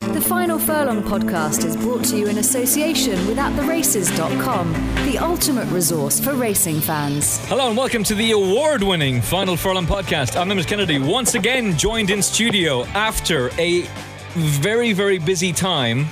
The Final Furlong podcast is brought to you in association with AtTheRaces.com, the ultimate resource for racing fans. Hello and welcome to the award winning Final Furlong podcast. I'm Nimus Kennedy, once again joined in studio after a very, very busy time,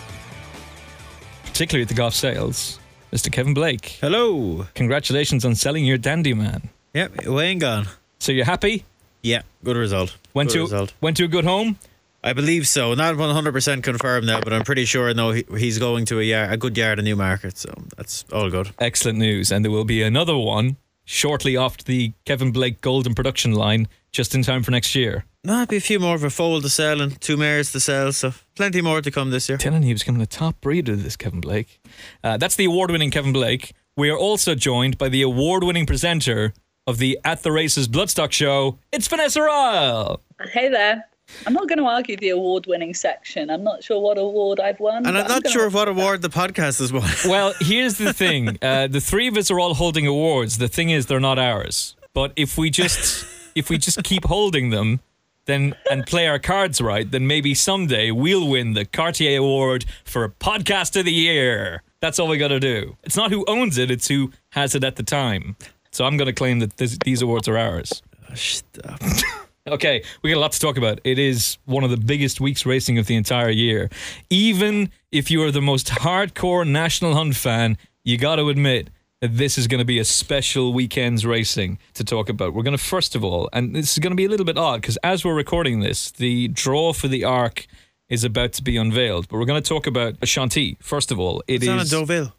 particularly at the Goffs sales. Mr. Kevin Blake, Hello. congratulations on selling your dandy man. Yep, Wayne gone. So you're happy? Yeah, good result. Went good to result. went to a good home. I believe so. Not 100% confirmed now, but I'm pretty sure no, he, he's going to a yard, a good yard in Newmarket, so that's all good. Excellent news, and there will be another one shortly after the Kevin Blake Golden production line, just in time for next year. No, be a few more of a foal to sell and two mares to sell, so plenty more to come this year. telling you he was becoming a top breeder, this Kevin Blake. Uh, that's the award winning Kevin Blake. We are also joined by the award winning presenter of the At the Races Bloodstock show. It's Vanessa Ryle. Hey there. I'm not going to argue the award winning section. I'm not sure what award I've won. And but I'm not gonna- sure what award the podcast has won. Well, here's the thing uh, the three of us are all holding awards. The thing is, they're not ours. But if we just if we just keep holding them, then and play our cards right, then maybe someday we'll win the Cartier Award for Podcast of the Year. That's all we got to do. It's not who owns it; it's who has it at the time. So I'm going to claim that this, these awards are ours. Stop. Okay, we got a lot to talk about. It is one of the biggest weeks racing of the entire year. Even if you are the most hardcore National Hunt fan, you got to admit that this is going to be a special weekend's racing to talk about. We're going to, first of all, and this is going to be a little bit odd because as we're recording this, the draw for the Arc is about to be unveiled. But we're going to talk about Ashanti. First of all, it It's on a Deauville.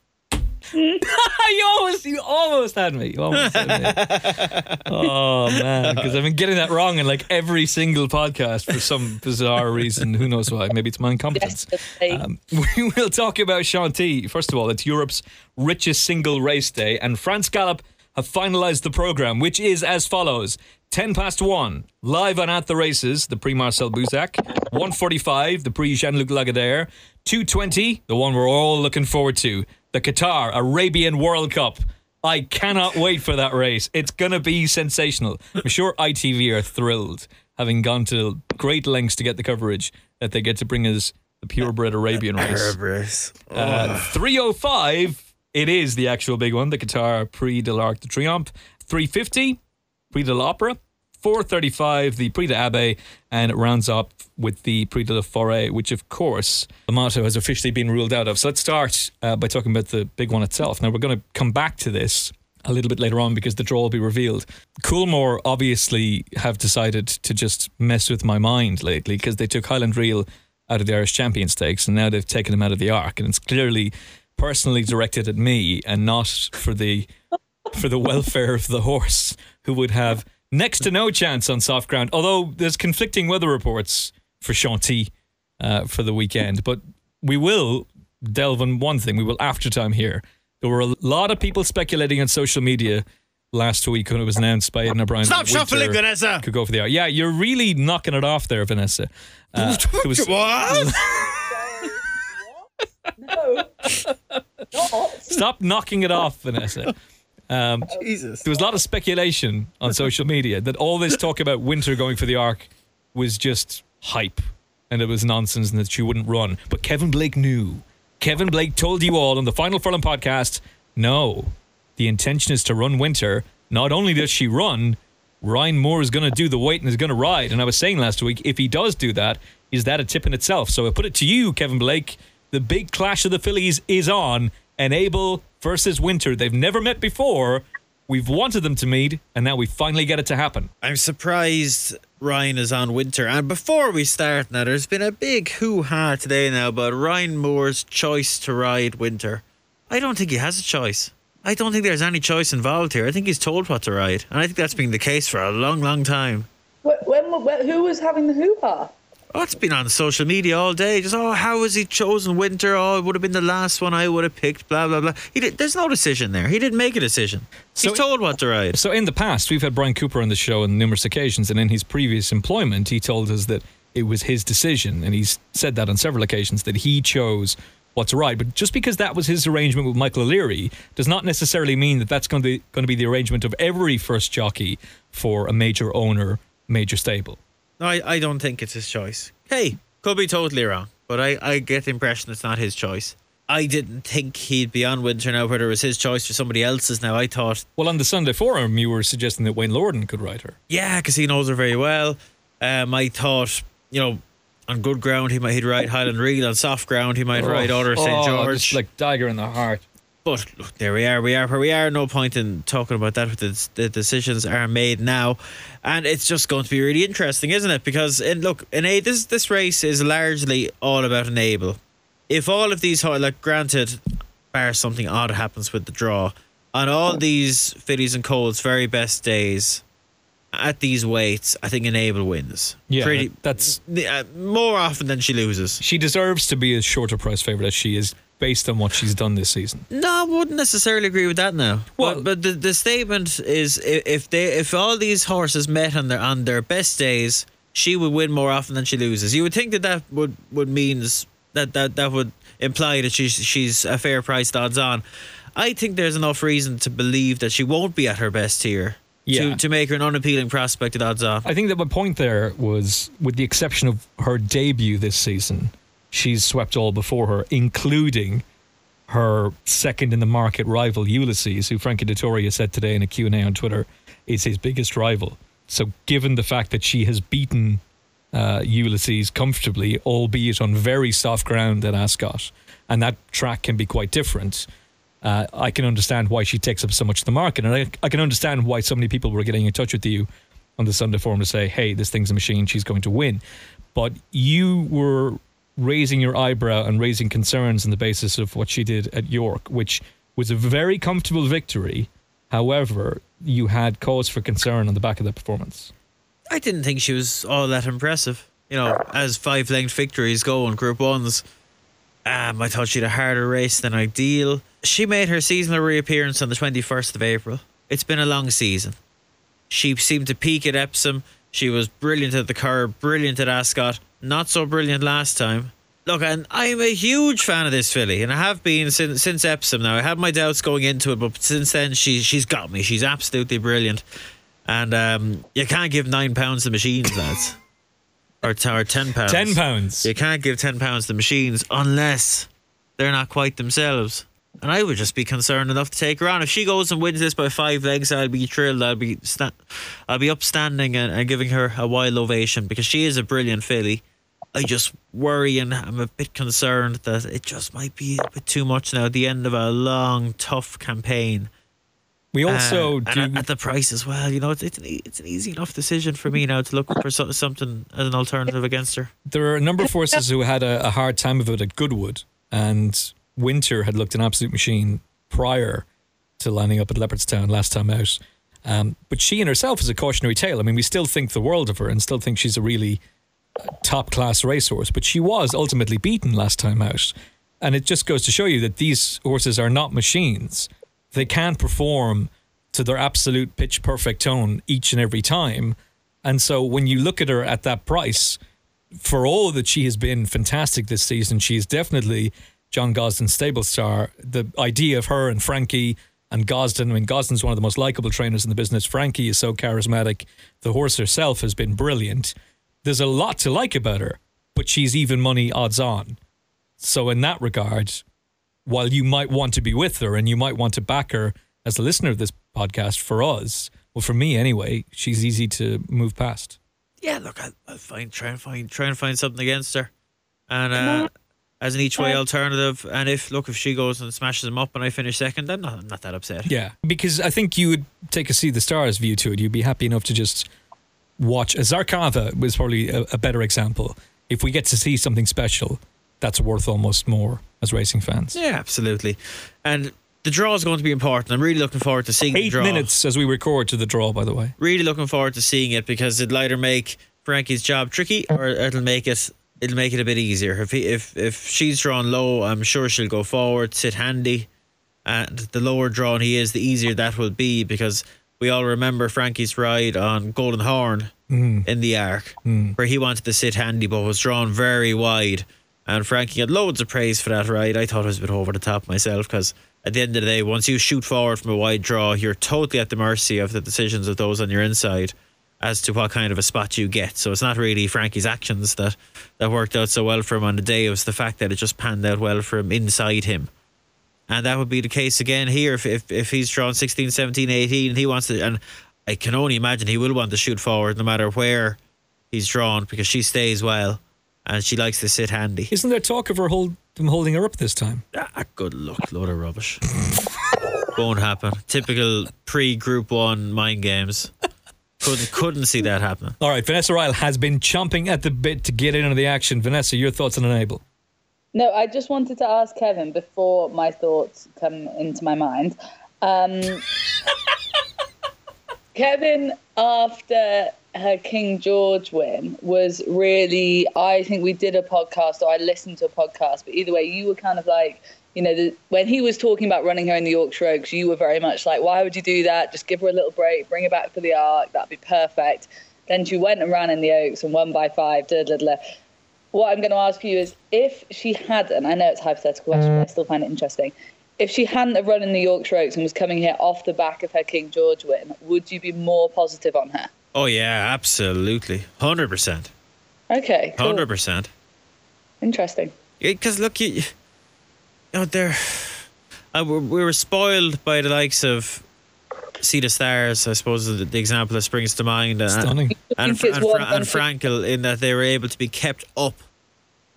you almost, you almost had me. You almost had me. oh man, because I've been getting that wrong in like every single podcast for some bizarre reason. Who knows why? Maybe it's my incompetence. Um, we will talk about Chantilly. First of all, it's Europe's richest single race day, and France Galop have finalised the programme, which is as follows. 10 past 1, live on At the Races, the Prix Marcel Boussac. 145, the Prix Jean Luc Lagardère. 220, the one we're all looking forward to, the Qatar Arabian World Cup. I cannot wait for that race. It's going to be sensational. I'm sure ITV are thrilled, having gone to great lengths to get the coverage that they get to bring us the purebred Arabian race. Arab race. Uh, 305, it is the actual big one, the Qatar Prix de l'Arc de Triomphe. 350, Prix de l'Opera. 435, the Prix de l'Abbaye, and it rounds up with the Prix de la Forêt, which, of course, motto has officially been ruled out of. So let's start uh, by talking about the big one itself. Now, we're going to come back to this a little bit later on because the draw will be revealed. Coolmore obviously have decided to just mess with my mind lately because they took Highland Reel out of the Irish Champion Stakes and now they've taken him out of the Arc, and it's clearly personally directed at me and not for the for the welfare of the horse, who would have next to no chance on soft ground. Although there's conflicting weather reports for Chantilly uh, for the weekend, but we will delve on one thing. We will after time here. There were a lot of people speculating on social media last week when it was announced by Aidan O'Brien. Stop that Winter shuffling, Vanessa. Could go for the hour. Yeah, you're really knocking it off there, Vanessa. Uh, was- What? no. Stop knocking it off, Vanessa. Um, Jesus. there was a lot of speculation on social media that all this talk about Winter going for the Arc was just hype and it was nonsense and that she wouldn't run. But Kevin Blake knew. Kevin Blake told you all on the Final Furlong podcast no, the intention is to run Winter. Not only does she run, Ryan Moore is going to do the weight and is going to ride. And I was saying last week, if he does do that, is that a tip in itself? So I put it to you, Kevin Blake. The big clash of the fillies is on. Enable versus Winter. They've never met before. We've wanted them to meet, and now we finally get it to happen. I'm surprised Ryan is on winter. And before we start now, there's been a big hoo ha today now about Ryan Moore's choice to ride winter. I don't think he has a choice. I don't think there's any choice involved here. I think he's told what to ride. And I think that's been the case for a long, long time. When, when, when, who was having the hoo ha? Oh, it's been on social media all day. Just oh, how has he chosen Winter? Oh, it would have been the last one I would have picked. Blah blah blah. He did, there's no decision there. He didn't make a decision. So- He's told what to ride. So in the past, we've had Bryan Cooper on the show on numerous occasions, and in his previous employment, he told us that it was his decision, and he's said that on several occasions that he chose what to ride. But just because that was his arrangement with Michael O'Leary does not necessarily mean that that's going to be, going to be the arrangement of every first jockey for a major owner, major stable. No, I, I don't think it's his choice. Hey, could be totally wrong, but I, I get the impression it's not his choice. I didn't think he'd be on Winter now, whether it was his choice or somebody else's now. I thought, Well, on the Sunday forum, you were suggesting that Wayne Lordan could write her. yeah, because he knows her very well. Um, I thought, you know, on good ground, he might he'd ride Highland Reel. On soft ground, he might write Order St. Oh, George. just like dagger in the heart. But look, there we are. We are where we are. No point in talking about that. The, the decisions are made now, and it's just going to be really interesting, isn't it? Because in, look, in a this this race is largely all about enable. If all of these, like, granted, bar something odd happens with the draw, on all these fillies and colts very best days, at these weights, I think enable wins. Yeah, Pretty, that's uh, more often than she loses. she deserves to be a shorter price favorite as she is based on what she's done this season. No, I wouldn't necessarily agree with that now. Well- but, but the, the statement is if they if all these horses met on their on their best days, she would win more often than she loses. You would think that that would would means that that that would imply that she's she's a fair priced odds on. I think there's enough reason to believe that she won't be at her best here. Yeah. To, to make her an unappealing prospect at odds on. I think that my point there was, with the exception of her debut this season, she's swept all before her, including her second in the market rival Ulysses, who Frankie Dettori said today in a Q&A on Twitter is his biggest rival. So given the fact that she has beaten uh, Ulysses comfortably, albeit on very soft ground at Ascot, and that track can be quite different, uh, I can understand why she takes up so much of the market. And I, I can understand why so many people were getting in touch with you on the Sunday forum to say, hey, this thing's a machine, she's going to win. But you were raising your eyebrow and raising concerns on the basis of what she did at York, which was a very comfortable victory. However, you had cause for concern on the back of that performance. I didn't think she was all that impressive. You know, as five length victories go in Group Ones, um, I thought she had a harder race than ideal. She made her seasonal reappearance on the 21st of April. It's been a long season. She seemed to peak at Epsom. She was brilliant at the Curragh, brilliant at Ascot, not so brilliant last time. Look, and I'm a huge fan of this filly, and I have been since since Epsom. Now I had my doubts going into it, but since then she she's got me. She's absolutely brilliant, and um, you can't give nine pounds to machines, lads, or, t- or ten pounds. Ten pounds. You can't give ten pounds to machines unless they're not quite themselves. And I would just be concerned enough to take her on. If she goes and wins this by five legs, I'll be thrilled. I'll be sta- I'll be upstanding and, and giving her a wild ovation because she is a brilliant filly. I just worry and I'm a bit concerned that it just might be a bit too much now at the end of a long, tough campaign. We Uh, also and do. at, the price as well. You know, it's, it's, an, it's an easy enough decision for me now to look for so, something as an alternative against her. there are a number of horses who had a, a hard time of it at Goodwood, and Winter had looked an absolute machine prior to lining up at Leopardstown last time out. Um, but she in herself is a cautionary tale. I mean, we still think the world of her and still think she's a really top class racehorse, but she was ultimately beaten last time out. And it just goes to show you that these horses are not machines. They can't perform to their absolute pitch perfect tone each and every time. And so when you look at her at that price, for all that she has been fantastic this season, she is definitely John Gosden's stable star. The idea of her and Frankie and Gosden, I mean, Gosden's one of the most likable trainers in the business. Frankie is so charismatic. The horse herself has been brilliant. There's a lot to like about her, but she's even money odds on. So, in that regard, while you might want to be with her and you might want to back her as a listener of this podcast for us, well, for me anyway, she's easy to move past. Yeah, look, I'll, I'll find try and find try and find something against her, and uh, as an each way alternative. And if look, if she goes and smashes him up and I finish second, then not, I'm not that upset. Yeah, because I think you would take a see the stars view to it. You'd be happy enough to just watch. A Zarkava was probably a, a better example. If we get to see something special, that's worth almost more as racing fans. Yeah, absolutely. And the draw is going to be important. I'm really looking forward to seeing the Eight draw. minutes as we record to the draw, by the way. Really looking forward to seeing it because it'll either make Frankie's job tricky, or it'll make it it'll make it a bit easier. If he, if if she's drawn low, I'm sure she'll go forward, sit handy, and the lower drawn he is, the easier that will be because we all remember Frankie's ride on Golden Horn mm. in the Arc, mm. where he wanted to sit handy but was drawn very wide, and Frankie had loads of praise for that ride. I thought it was a bit over the top myself because. At the end of the day, once you shoot forward from a wide draw, you're totally at the mercy of the decisions of those on your inside as to what kind of a spot you get. So it's not really Frankie's actions that, that worked out so well for him on the day. It was the fact that it just panned out well for him inside him. And that would be the case again here if, if, if he's drawn 16, 17, 18 and he wants to. And I can only imagine he will want to shoot forward no matter where he's drawn because she stays well and she likes to sit handy. Isn't there talk of her hold, them holding her up this time? Ah, good luck, load of rubbish. Won't happen. Typical pre Group One mind games. Couldn't couldn't see that happening. All right, Vanessa Ryle has been chomping at the bit to get into the action. Vanessa, your thoughts on Enable? No, I just wanted to ask Kevin before my thoughts come into my mind. Um, Kevin, after her King George win, was really. I think we did a podcast, or I listened to a podcast, but either way, you were kind of like, you know, the, when he was talking about running her in the Yorkshire Oaks, you were very much like, why would you do that? Just give her a little break, bring her back for the arc, that'd be perfect. Then she went and ran in the Oaks and won by five. Da, da, da. What I'm going to ask you is, if she hadn't, I know it's a hypothetical question, but I still find it interesting. If she hadn't have run in the Yorkshire Oaks and was coming here off the back of her King George win, would you be more positive on her? Oh yeah, absolutely, hundred percent, Okay, cool. hundred percent. Interesting. Because look, you, you know, there, uh, we were spoiled by the likes of See the Stars. I suppose the, the example that springs to mind. uh, Stunning. And, think it's and, Fra- and Frankel in that they were able to be kept up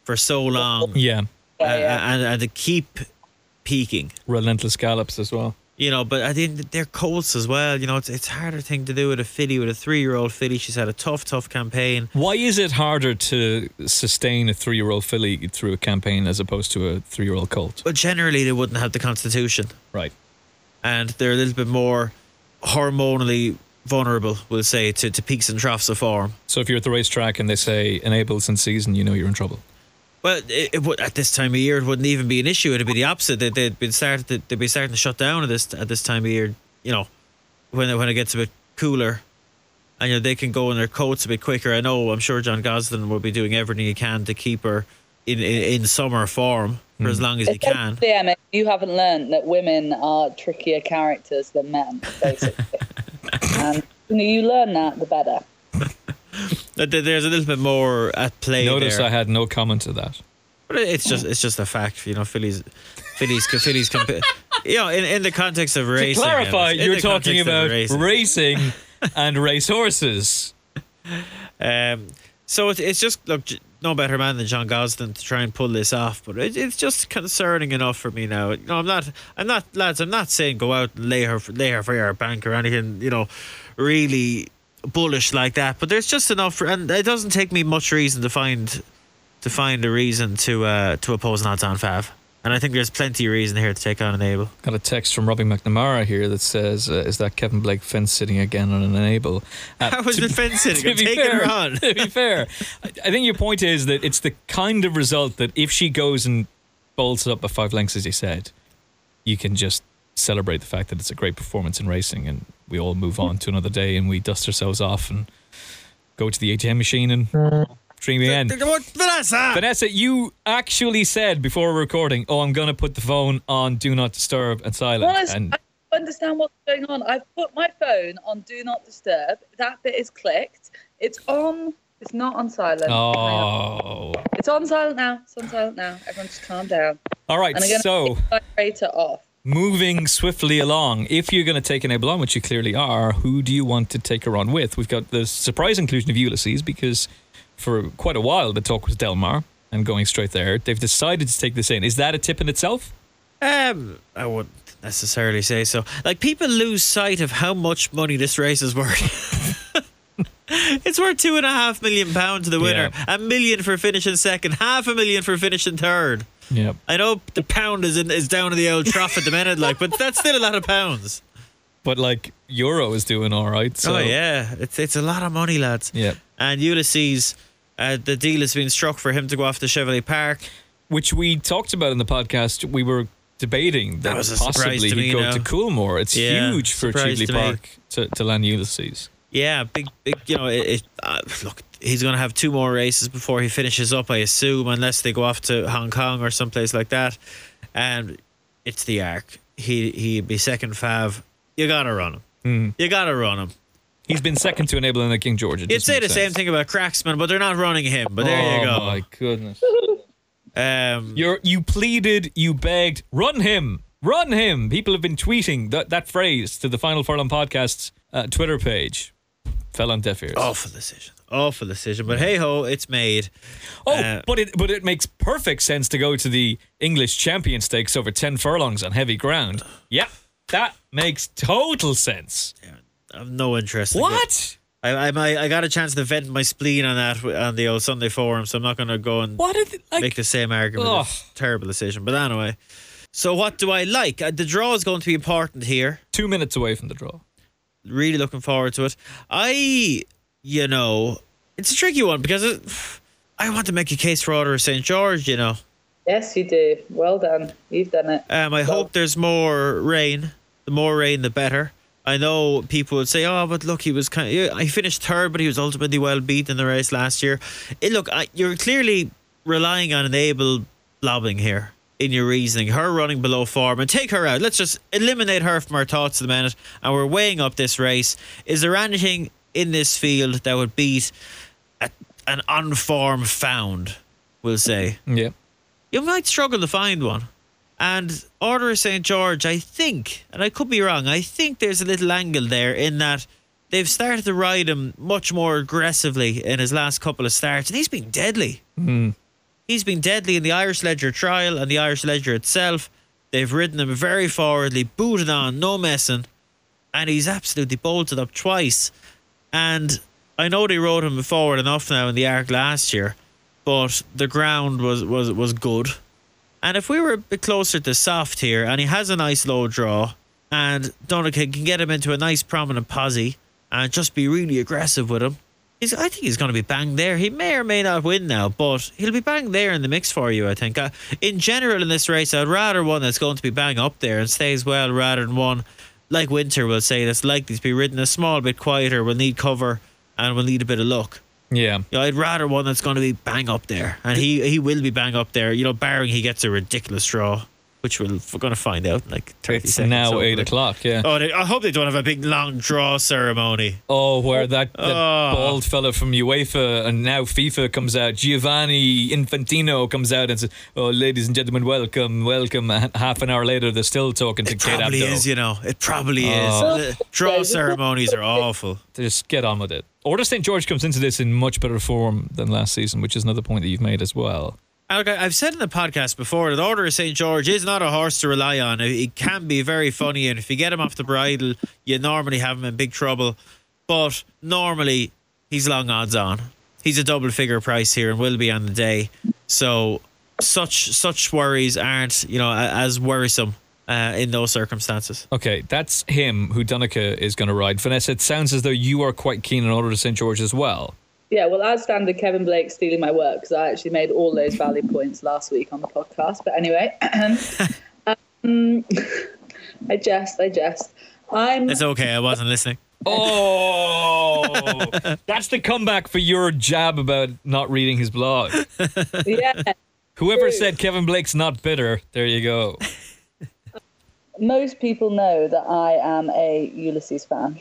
for so long, Yeah, uh, Yeah, yeah. and and to keep peaking. relentless gallops as well. You know, but I think they're colts as well. You know, it's it's harder thing to do with a filly, with a three year old filly. She's had a tough, tough campaign. Why is it harder to sustain a three-year-old filly through a campaign as opposed to a three-year-old colt? Well, generally, they wouldn't have the constitution, Right. and they're a little bit more hormonally vulnerable, we'll say, to, to peaks and troughs of form. So if you're at the racetrack and they say enables in season, you know you're in trouble. Well, it, it would, at this time of year, it wouldn't even be an issue. It'd be the opposite. They, they'd been started. To, they'd be starting to shut down at this at this time of year. You know, when it, when it gets a bit cooler, and you know they can go in their coats a bit quicker. I know. I'm sure John Gosden will be doing everything he can to keep her in in, in summer form for as long as he can. Essentially, Emma, you haven't learned that women are trickier characters than men, basically. and the sooner you learn that, the better. There's a little bit more at play Notice there. I had no comment to that. But it's just it's just a fact, you know. fillies, fillies, fillies. Comp- you know, in, in the context of racing. To clarify, you're talking about racing. racing and race horses. Um, so it, it's just look, j- no better man than John Gosden to try and pull this off. But it, it's just concerning enough for me now. Know, I'm not, I'm not, lads. I'm not saying go out and lay her, lay her for your bank or anything. You know, really bullish like that. But there's just enough, for, and it doesn't take me much reason to find, to find a reason to uh, to oppose an odds on Fav. And I think there's plenty of reason here to take on Enable. Got a text from Robbie McNamara here that says, uh, "Is that Kevin Blake fence sitting again on an enable?" Uh, How was the fence sitting? to I'm be taking fair, her on. to be fair, I I think your point is that it's the kind of result that if she goes and bolts up by five lengths, as you said, you can just celebrate the fact that it's a great performance in racing, and we all move on to another day and we dust ourselves off and go to the ATM machine and dream again. Vanessa! Vanessa, you actually said before recording, "Oh, I'm going to put the phone on Do Not Disturb and silent." Well, it's- and I don't understand what's going on. I've put my phone on Do Not Disturb. That bit is clicked. It's on. It's not on silent. Oh, It's on silent now. It's on silent now. Everyone just calm down. all right. And I'm going to So. take the vibrator off. moving swiftly along. If you're going to take Enable on, which you clearly are, who do you want to take her on with? We've got the surprise inclusion of Ulysses because for quite a while the talk was Del Mar and going straight there. They've decided to take this in. Is that a tip in itself? Um, I wouldn't necessarily say so. Like people lose sight of how much money this race is worth. it's worth two and a half million pounds to the winner, Yeah. a million for finishing second, half a million for finishing third. Yeah. I know the pound is in, is down to the old trough at the minute, like, but that's still a lot of pounds. But like Euro is doing all right. So oh yeah, it's it's a lot of money, lads. Yeah. And Ulysses, uh, the deal has been struck for him to go off to Cheveley Park. which we talked about in the podcast. We were debating that, That was possibly he'd me go to Coolmore. It's Yeah, huge for Cheveley. Park to, to land Ulysses. Yeah, big, big. You know, it. it uh, look, he's going to have two more races before he finishes up, I assume, unless they go off to Hong Kong or someplace like that. And it's the Arc. He he'd be second fav. You gotta run him. Hmm. You gotta run him. He's been second to enabling the King George. It You'd say the makes same thing about Cracksman, but they're not running him. But there oh you go. Oh my goodness! Um, You're you pleaded, you begged, run him, run him. People have been tweeting that that phrase to the Final Furlong podcast's uh, Twitter page. Fell on deaf ears. awful decision. Awful decision. But hey ho, it's made. Oh, Uh, but it but it makes perfect sense to go to the English Champion Stakes over ten furlongs on heavy ground. Yeah, that makes total sense. I've no interest. What? I, I I I got a chance to vent my spleen on that on the old Sunday forum, so I'm not going to go and What did like? make the same argument. Ugh. It's a terrible decision. But anyway, so what do I like? Uh, the draw is going to be important here. two minutes away from the draw. Really looking forward to it. I, you know, it's a tricky one because it, I want to make a case for Order of St. George, you know. Yes, you do. Well done. You've done it. Um, I hope there's more rain. The more rain, the better. I know people would say, "Oh, but look, he was kind. Of, I finished third, but he was ultimately well beat in the race last year." It, look, I, you're clearly relying on an able lobbing here in your reasoning. Her running below form and take her out. Let's just eliminate her from our thoughts at the minute. And we're weighing up this race. Is there anything in this field that would beat a, an unformed found? We'll say Yeah. you might struggle to find one. And Order of St. George, I think, and I could be wrong, I think there's a little angle there in that they've started to ride him much more aggressively in his last couple of starts, and he's been deadly. Hmm. He's been deadly in the Irish Leger trial and the Irish Leger itself. They've ridden him very forwardly, booted on, no messing, and he's absolutely bolted up twice. And I know they rode him forward enough now in the arc last year, but the ground was was was good. And if we were a bit closer to soft here, and he has a nice low draw, and Donnacha can get him into a nice prominent posse and just be really aggressive with him, he's, I think he's going to be bang there. He may or may not win now, but he'll be bang there in the mix for you, I think. Uh, in general, in this race, I'd rather one that's going to be bang up there and stays well rather than one like Winter will say that's likely to be ridden a small bit quieter, will need cover, and will need a bit of luck. Yeah. You know, I'd rather one that's going to be bang up there, and he he will be bang up there. You know, barring he gets a ridiculous draw, which we'll, we're going to find out in like thirty It's seconds. now hopefully. eight o'clock. Yeah. Oh, they, I hope they don't have a big long draw ceremony. Oh, where that, that Oh. bald fella from UEFA and now FIFA comes out, Giovanni Infantino comes out and says, "Oh, ladies and gentlemen, welcome, welcome." And half an hour later, they're still talking to It Kate probably Abdo. is, you know. It probably Oh. is. Draw ceremonies are awful. Just get on with it. Order St George comes into this in much better form than last season, which is another point that you've made as well. I- I've said in the podcast before that Order of St. George is not a horse to rely on. It can be very funny, and if you get him off the bridle, you normally have him in big trouble. But normally, he's long odds on. He's a double figure price here and will be on the day. So, such such worries aren't, you know, as worrisome uh, in those circumstances. Okay, that's him who Donnacha is going to ride. Vanessa, it sounds as though you are quite keen on Order of St George as well. Yeah, well, as standard, Kevin Blake stealing my work because I actually made all those value points last week on the podcast. But anyway, um, I jest, I jest. I'm It's okay. I wasn't listening. Oh, that's the comeback for your jab about not reading his blog. yeah. Whoever True. said Kevin Blake's not bitter, there you go. most people know that I am a Ulysses fan.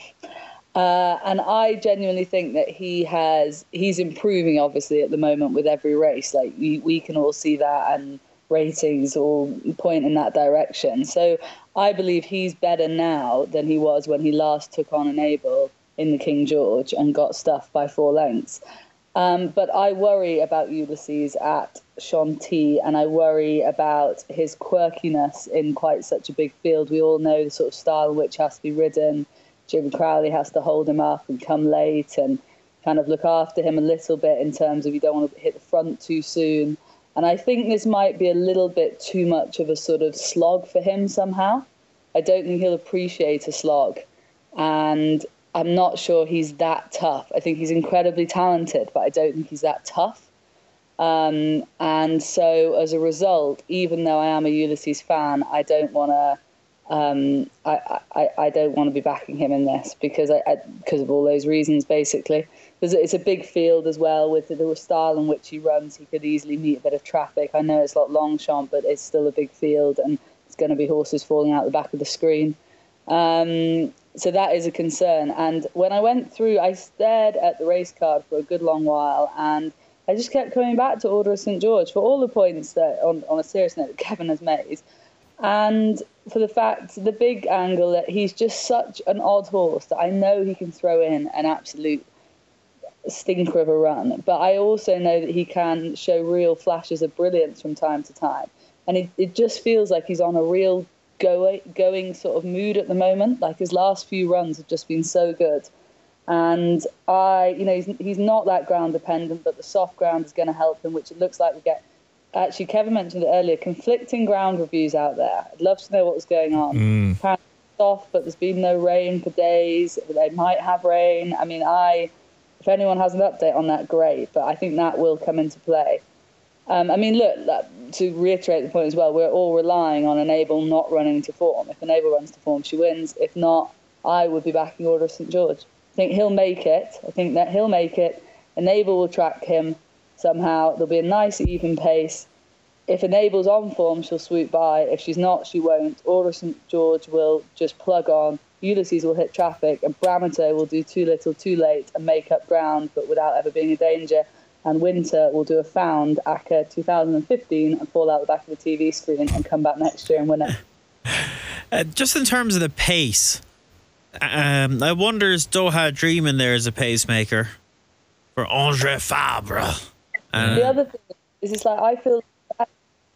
Uh, and I genuinely think that he has he's improving obviously at the moment with every race. Like we, we can all see that and ratings all point in that direction. So I believe he's better now than he was when he last took on Enable in the King George and got stuffed by four lengths. Um, but I worry about Ulysses at Shanti, and I worry about his quirkiness in quite such a big field. We all know the sort of style in which has to be ridden. Jim Crowley has to hold him up and come late and kind of look after him a little bit in terms of you don't want to hit the front too soon. And I think this might be a little bit too much of a sort of slog for him somehow. I don't think he'll appreciate a slog. And I'm not sure he's that tough. I think he's incredibly talented, but I don't think he's that tough. Um, and so as a result, even though I am a Ulysses fan, I don't want to. Um, I, I, I don't want to be backing him in this because I, I because of all those reasons basically. It's a big field as well with the, the style in which he runs. He could easily meet a bit of traffic. I know it's not Longchamp, but it's still a big field and it's going to be horses falling out the back of the screen. Um, so that is a concern. And when I went through, I stared at the race card for a good long while and I just kept coming back to Order of St George for all the points that, on, on a serious note, that Kevin has made, and for the fact, the big angle that he's just such an odd horse that I know he can throw in an absolute stinker of a run, but I also know that he can show real flashes of brilliance from time to time, and it, it just feels like he's on a real go, going sort of mood at the moment. Like his last few runs have just been so good and I, you know, he's, he's not that ground dependent, but the soft ground is going to help him, which it looks like we get. Actually, Kevin mentioned it earlier. Conflicting ground reviews out there. I'd love to know what was going on. Mm. Apparently soft, but there's been no rain for days. They might have rain. I mean, I, if anyone has an update on that, great. But I think that will come into play. Um, I mean, look, that, to reiterate the point as well, we're all relying on Enable not running to form. If Enable runs to form, she wins. If not, I would be backing Order of St George. I think he'll make it. I think that he'll make it. Enable will track him somehow. There'll be a nice even pace. If Enable's on form, she'll swoop by. If she's not, she won't. Order St George will just plug on. Ulysses will hit traffic, and Brametot will do too little, too late, and make up ground, but without ever being a danger. And Winter will do a found ACCA 2015 and fall out the back of the TV screen and come back next year and win it. Uh, just in terms of the pace, um, I wonder is Doha Dreaming there as a pacemaker for Andre Fabre? Uh, the other thing is, it's like I feel like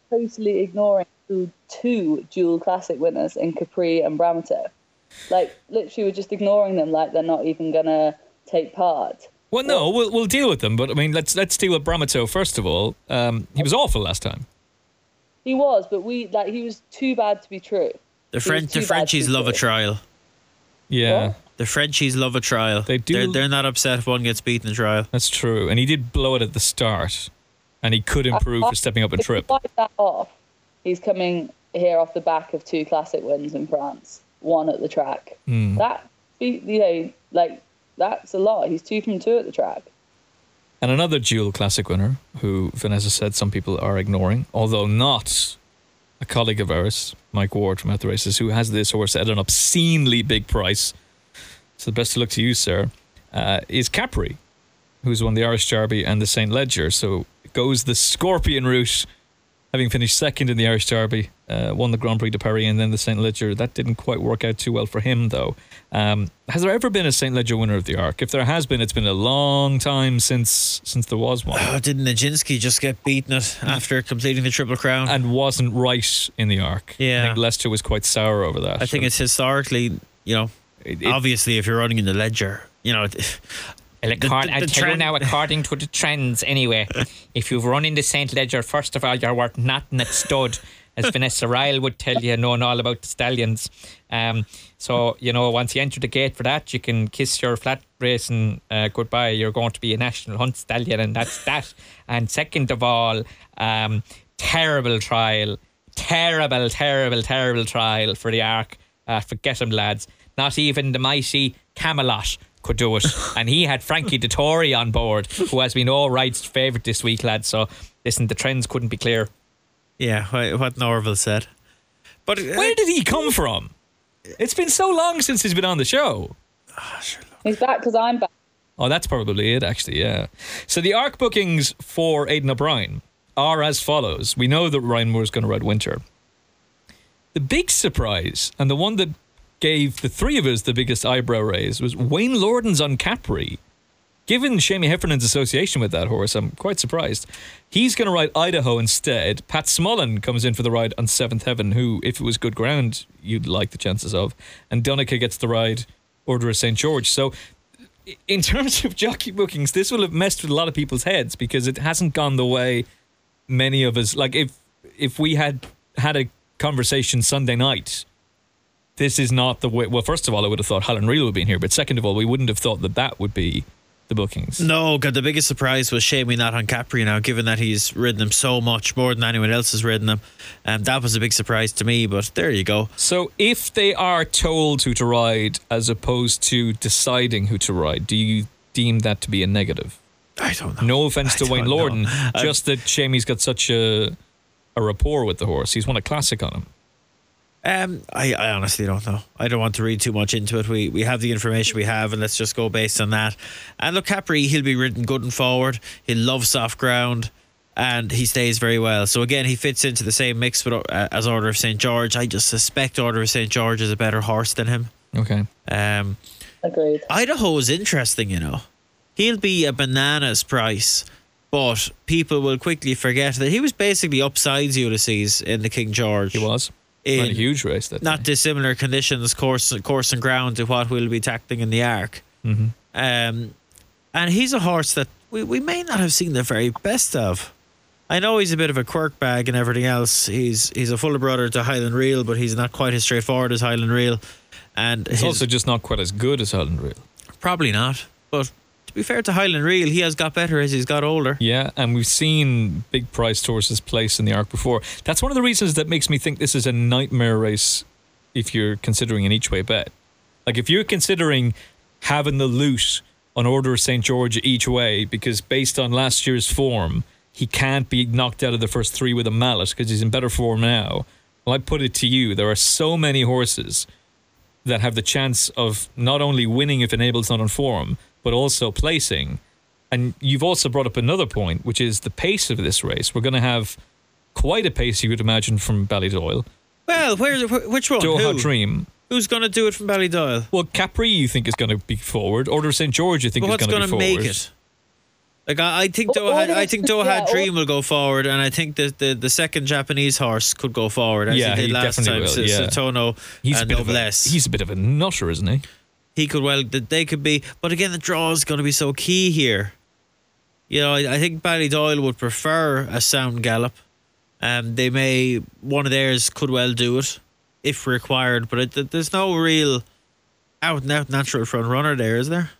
totally ignoring two, two dual classic winners in Capri and Brametot. Like literally, we're just ignoring them, like they're not even gonna take part. Well, no, we'll, we'll deal with them. But I mean, let's let's deal with Brametot first of all. Um, he was awful last time. He was, but we like he was too bad to be true. the French, the Frenchies be love a trial. Yeah, What? The Frenchies love a trial. They do- They're, they're not upset if one gets beaten in a trial. that's true. And he did blow it at the start, and he could improve for stepping up and If you trip. that off, he's coming here off the back of two classic wins in France, one at the track. Hmm. That, you know, like that's a lot. He's two from two at the track. And another dual classic winner, who Vanessa said some people are ignoring, although not a colleague of ours, Mike Ward from At the Races, who has this horse at an obscenely big price. So the best of luck to you, sir. Uh, is Capri, who's won the Irish Derby and the St. Leger. So goes the Scorpion route, having finished second in the Irish Derby, uh, won the Grand Prix de Paris and then the St. Leger. That didn't quite work out too well for him, though. Um, has there ever been a St. Leger winner of the Arc? If there has been, it's been a long time since since there was one. Oh, didn't Nijinsky just get beaten it after completing the Triple Crown? and wasn't right in the arc. Yeah. I think Lester was quite sour over that. I think it's historically, you know, It- it- obviously if you're running in the Leger, you know, it- Well, The- the- I'll the tell you now, according to the trends, anyway, if you've run in the St. Leger, first of all, you're worth nothing at stud, as Vanessa Ryle would tell you, knowing all about the stallions. Um, so, you know, once you enter the gate for that, you can kiss your flat racing uh, goodbye. You're going to be a national hunt stallion, and that's that. And second of all, um, terrible trial. Terrible, terrible, terrible trial for the Arc. Uh, forget them, lads. Not even the mighty Camelot could do it. and he had Frankie Dettori on board, who has been all right's favourite this week, lad. So, listen, the trends couldn't be clear. yeah, what what Norville said. But uh, Where did he come from? It's been so long since he's been on the show. He's back because I'm back. Oh, that's probably it, actually, yeah. So the ARC bookings for Aidan O'Brien are as follows. We know that Ryan Moore's going to ride Winter. The big surprise, and the one that gave the three of us the biggest eyebrow raise, was Wayne Lordan's on Capri. Given Seamie Heffernan's association with that horse, I'm quite surprised. He's going to ride Idaho instead. Pat Smullen comes in for the ride on Seventh Heaven, who, if it was good ground, you'd like the chances of. And Donnacha gets the ride Order of St. George. So, in terms of jockey bookings, this will have messed with a lot of people's heads because it hasn't gone the way many of us like. If if we had had a conversation Sunday night this is not the way. Well, first of all, I would have thought Highland Reel would be in here, but second of all, we wouldn't have thought that that would be the bookings. No, God, the biggest surprise was Seamie not on Capri now, given that he's ridden them so much more than anyone else has ridden him. Um, that was a big surprise to me, but there you go. So, if they are told who to ride as opposed to deciding who to ride, do you deem that to be a negative? I don't know. No offense I to Wayne know. Lordan, just that Seamie's got such a a rapport with the horse. He's won a classic on him. Um, I, I honestly don't know. I don't want to read too much into it. We we have the information we have, and let's just go based on that. And look, Capri, he'll be ridden good and forward. He loves soft ground, and he stays very well. So again, he fits into the same mix with, uh, as Order of Saint George. I just suspect Order of Saint George is a better horse than him. Okay. Um, Agreed. Idaho is interesting, you know. He'll be a bananas price, but people will quickly forget that he was basically upsides Ulysses in the King George. He was. In a huge race that not day. dissimilar conditions, course, course and ground to what we'll be tackling in the Arc. Mm-hmm. Um, and he's a horse that we, we may not have seen the very best of. I know he's a bit of a quirk bag and everything else. He's he's a fuller brother to Highland Reel, but he's not quite as straightforward as Highland Reel. And his- also just not quite as good as Highland Reel. Probably not. But be fair to Highland Reel, he has got better as he's got older. Yeah, and we've seen big priced horses place in the arc before. That's one of the reasons that makes me think this is a nightmare race if you're considering an each way bet. Like if you're considering having the loot on Order of St. George each way, because based on last year's form, he can't be knocked out of the first three with a mallet because he's in better form now. Well, I put it to you, there are so many horses that have the chance of not only winning if Enable's not on form, but also placing. And you've also brought up another point, which is the pace of this race. We're going to have quite a pace, you would imagine, from Ballydoyle. Well, where, wh- which one? Doha Who? Dream. Who's going to do it from Ballydoyle? Well, Capri, you think is going to be forward. Order of St. George, you think But is going to be forward. What's going to make it? Like I, I think Well, Doha, all I think Doha yeah, Dream will go forward, and I think the, the, the second Japanese horse could go forward as Yeah, he did he last time. will, S- yeah. Satono He's a and bit of a, he's a bit of a nutter, isn't he? He could well that they could be. But again the draw is going to be so key here. You know I, I think Ballydoyle would prefer a sound gallop. Um they may one of theirs could well do it if required but it, there's no real out and out natural front runner there is there?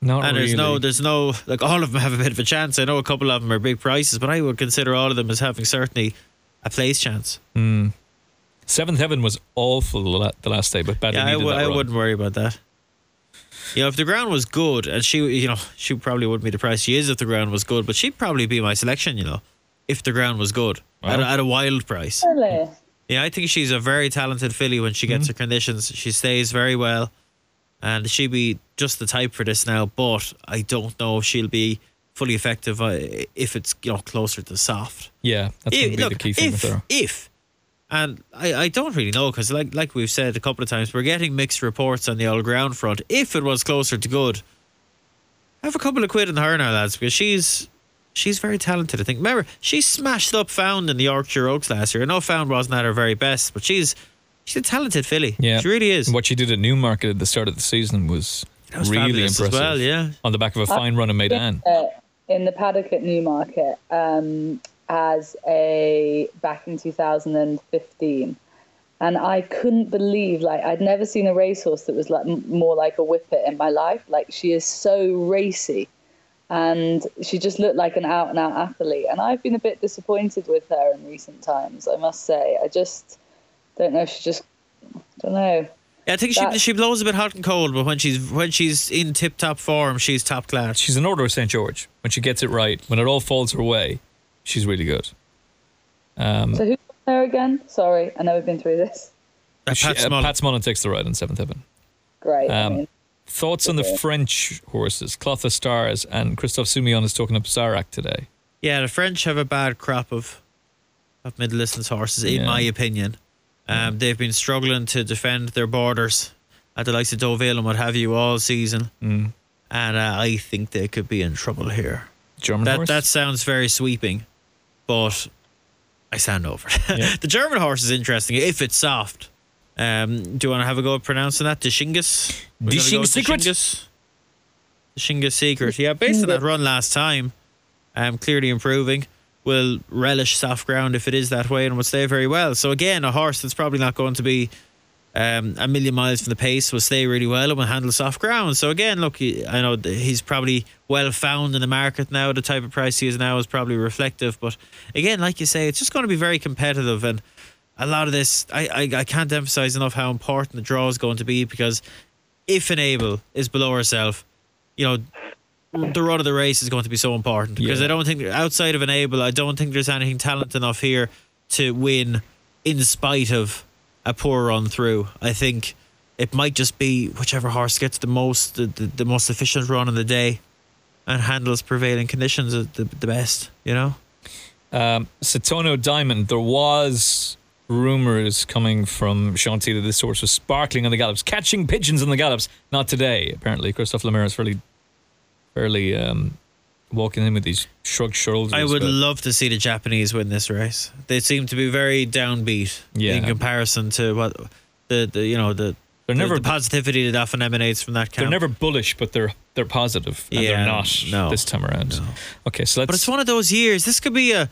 Not and there's no there's no like all of them have a bit of a chance. I know a couple of them are big prices but I would consider all of them as having certainly a place chance. Seventh Heaven was awful the last day, but badly yeah I, needed w- that I run. wouldn't worry about that you know, if the ground was good, and she, you know, she probably wouldn't be the price she is if the ground was good, but she'd probably be my selection, you know, if the ground was good at, a, at a wild price. Really? Yeah, I think she's a very talented filly when she Mm-hmm. gets her conditions. She stays very well, and she'd be just the type for this now. But I don't know if she'll be fully effective uh, if it's you know closer to soft. Yeah, that's gonna be look, the key thing if, with her. If, and I, I don't really know because like like we've said a couple of times, we're getting mixed reports on the all ground front. If it was closer to good, have a couple of quid in her now, lads, because she's she's very talented. I think. Remember, she smashed up Found in the Yorkshire Oaks last year. I know Found wasn't at her very best, but she's she's a talented filly. Yeah, she really is. What she did at Newmarket at the start of the season was, was really fabulous as impressive. well, yeah. on the back of a fine run in maiden. Uh, in the paddock at Newmarket um, as a back in 2015. And I couldn't believe, like, I'd never seen a racehorse that was like more like a whippet in my life. Like, she is so racy, and she just looked like an out and out athlete. And I've been a bit disappointed with her in recent times, I must say. I just don't know if she just, don't know. Yeah, I think she That- she blows a bit hot and cold, but when she's when she's in tip top form, she's top class. She's an order of St. George. When she gets it right, when it all falls her way, she's really good. Um, So who's there again? Sorry, I've never been through this. Uh, she- Pat uh, Smullen. Pat Smullen takes the ride in Seventh Heaven. Great. I Um, mean, Thoughts on the Okay. French horses, Cloth of Stars, and Christophe Soumillon is talking up Zarak today. Yeah, the French have a bad crop of of middle distance horses, in Yeah. my opinion. Um, they've been struggling to defend their borders at the likes of Deauville and what have you all season, Mm. and uh, I think they could be in trouble here. German That horse. that sounds very sweeping, but I stand over. it. Yeah. the German horse is interesting if it's soft. Um, do you want to have a go at pronouncing that? Dishingus? We're gonna go Dishing Secret? Dishingus. Dishingus Secret. Yeah, based on that run last time, um, clearly improving. Will relish soft ground if it is that way and will stay very well. So again, a horse that's probably not going to be um, a million miles from the pace will stay really well and will handle soft ground. So again, look, I know he's probably well found in the market now. The type of price he is now is probably reflective. But again, like you say, it's just going to be very competitive and. A lot of this, I, I, I can't emphasize enough how important the draw is going to be because if Enable is below herself, you know, the run of the race is going to be so important because Yeah. I don't think outside of Enable, I don't think there's anything talent enough here to win in spite of a poor run through. I think it might just be whichever horse gets the most the, the, the most efficient run in the day and handles prevailing conditions the, the, best, you know? Um, Satono Diamond, there was rumors coming from Shanti that this horse was sparkling on the gallops, catching pigeons on the gallops. Not today, apparently. Christophe Lemaire is fairly, fairly um, walking in with these shrugged shoulders. I would but- love to see the Japanese win this race. They seem to be very downbeat Yeah. in comparison to what the, the you know the They're never- the positivity that often emanates from that camp. They're never bullish, but they're they're positive, and Yeah, they're not no. this time around. Okay, so let's. But it's one of those years. This could be a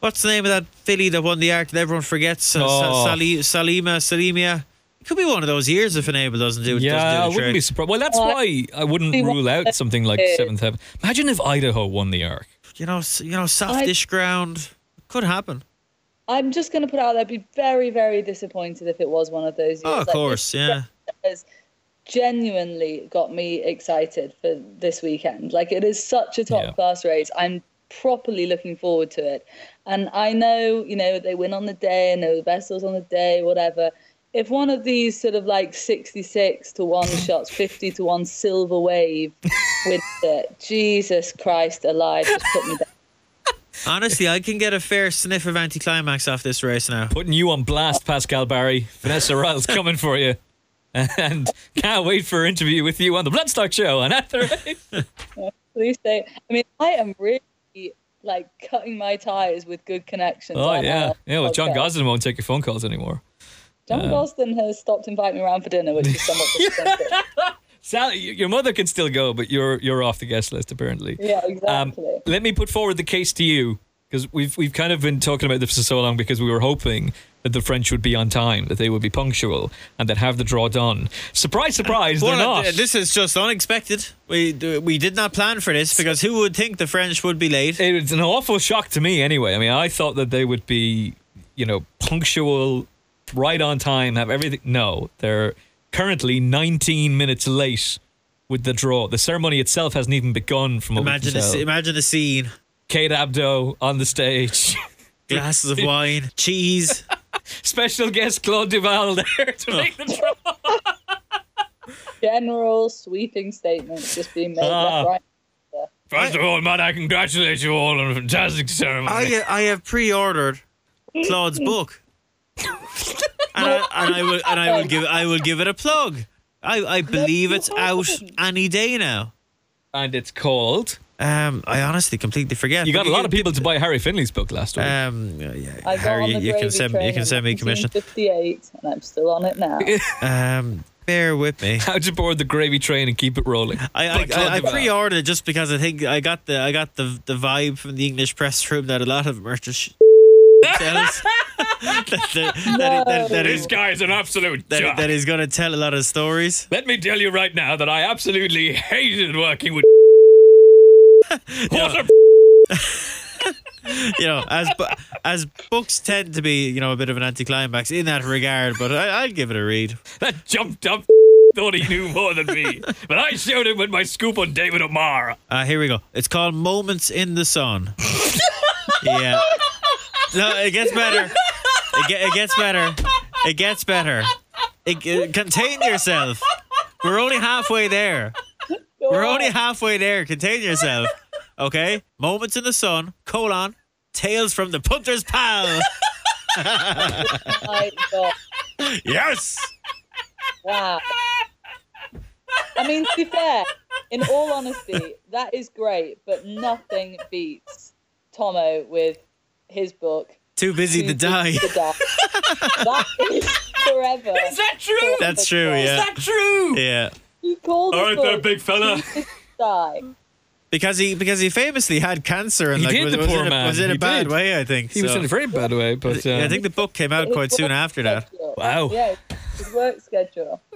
what's the name of that filly that won the Arc that everyone forgets? Uh, Oh. Salima, Solemia. It could be one of those years if Enable doesn't do. It. Yeah, I do the wouldn't be surprised. Well, that's Well, why I wouldn't rule out something like seventh heaven. Imagine if Idaho won the arc. You know, you know, softish ground could happen. I'm just going to put out there, I'd be very, very disappointed if it was one of those years. Oh, of Like, course, this yeah. has genuinely got me excited for this weekend. Like, it is such a top Yeah. class race. I'm properly looking forward to it. And I know, you know, they win on the day and the vessels on the day, whatever. If one of these sort of like 66 to 1 shots, 50 to 1 silver wave wins it, Jesus Christ alive, just put me down. Honestly, I can get a fair sniff of anticlimax off this race now. Putting you on blast, Pascal Bary. Vanessa Ryle's coming for you. And can't wait for an interview with you on the Bloodstock Show on After Eight. Please say. I mean, I am really like cutting my ties with good connections. Oh, yeah. Yeah, well, John podcast. Gosden won't take your phone calls anymore. John Gosden has stopped inviting me around for dinner, which is somewhat disappointing. Sally, your mother can still go, but you're you're off the guest list apparently. yeah, Um, exactly. let me put forward the case to you because we've we've kind of been talking about this for so long because we were hoping that the French would be on time, that they would be punctual, and that have the draw done. Surprise, surprise, they're Well, not. uh, This is just unexpected. We we did not plan for this because who would think the French would be late? it was an awful shock to me anyway. I mean, I thought that they would be, you know, punctual, right on time, have everything. No, they're currently 19 minutes late with the draw. The ceremony itself hasn't even begun from what Imagine we the, can s- tell. imagine the scene: Kate Abdo on the stage. glasses of wine, cheese. Special guest Claude Duval there to make the draw. General sweeping statements just being made Ah. left, right. First of all, man, I congratulate you all on a fantastic ceremony. I I have pre-ordered Claude's book, and, I, and I will and I will give I will give it a plug. I, I believe it's out any day now. and it's called. Um, I honestly completely forget. You got a lot of people to buy Harry Findlay's book last week. Um, yeah, yeah, I Harry, you, you can send me. You can send me commission. Fifty eight, and I'm still on it now. Um, bear with me. How to board the gravy train and keep it rolling. I By I, I, I pre-ordered it just because I think I got the I got the the vibe from the English press room that a lot of them are just themselves. that, that, that, that, that, This is, an absolute that, jock. that is going to tell a lot of stories. Let me tell you right now that I absolutely hated working with. what a You know, as bu- as books tend to be, you know, a bit of an anticlimax in that regard. But I, I'll give it a read. that jumped up thought he knew more than me, but I showed him with my scoop on David O'Mara. Uh, here we go. It's called Moments in the Sun. yeah. No, it gets better. It, ge- it gets better. It gets better. It, it- contain yourself. We're only halfway there. We're only halfway there. Contain yourself. Okay? Moments in the Sun, colon, Tales from the Punter's Pal. My God. yes! Wow. I mean, to be fair, in all honesty, that is great, but nothing beats Tommo with his book. Too busy to die. To Die. that is forever. Is that true? That's true, Is yeah. that true? Yeah. He called All his there, big fella. Too Die. Because he because he famously had cancer and He like did, was, the was in a, man. was in a bad did. way, I think. He was in a very bad way, but Yeah, I uh, think the book came out quite soon after that. Wow. Yeah, His work schedule.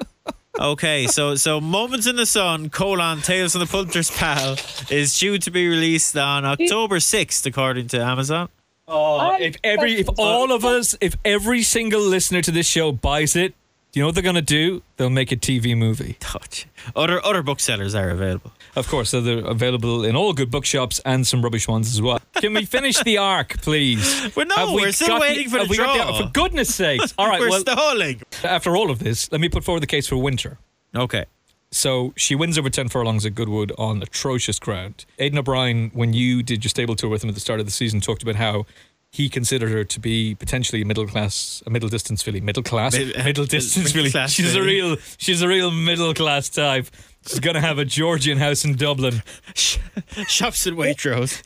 Okay, so so Moments in the Sun, colon, Tales from the Punter's Pal is due to be released on October 6th, according to Amazon. Oh, I if every if all of us, if every single listener to this show buys it, do you know what they're gonna do? They'll make a TV movie. Touch. Other other booksellers are available. Of course, so they're available in all good bookshops and some rubbish ones as well. Can we finish the arc, please? Well, no, Have we we're still got waiting for the we got draw. for goodness sakes! All right, We're well, stalling. after all of this, let me put forward the case for Winter. Okay. So she wins over 10 furlongs at Goodwood on atrocious ground. Aidan O'Brien, when you did your stable tour with him at the start of the season, talked about how he considered her to be potentially a middle class, a middle distance filly. Middle class? Mid- middle distance middle filly. class She's a real, she's a real middle class type. She's going to have a Georgian house in Dublin. Shops and Waitrose.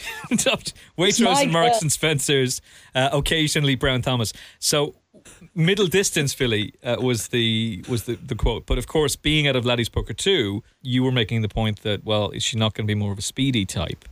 Waitrose my and Marks God. and Spencer's, uh, occasionally Brown Thomas. So middle distance filly uh, was the was the, the quote. But of course, being out of Laddie's Poker 2, you were making the point that well, is she not going to be more of a speedy type?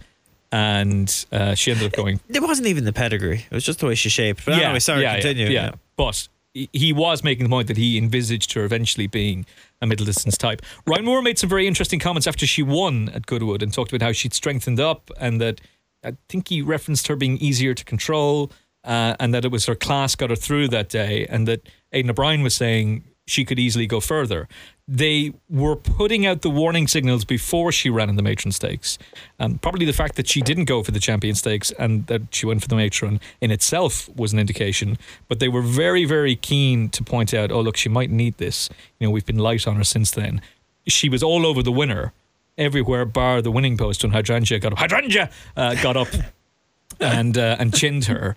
And uh, she ended up going It wasn't even the pedigree. It was just the way she shaped. But yeah, anyway, sorry, yeah, continue. Yeah, yeah. But he- he was making the point that he envisaged her eventually being a middle distance type. Ryan Moore made some very interesting comments after she won at Goodwood and talked about how she'd strengthened up and that I think he referenced her being easier to control uh, and that it was her class got her through that day and that Aidan O'Brien was saying she could easily go further. They were putting out the warning signals before she ran in the matron stakes. Um, probably the fact that she didn't go for the champion stakes and that she went for the matron in itself was an indication. But they were very, very keen to point out, oh, look, she might need this. You know, we've been light on her since then. She was all over the winner everywhere bar the winning post when Hydrangea got up. Hydrangea uh, got up and uh, and chinned her.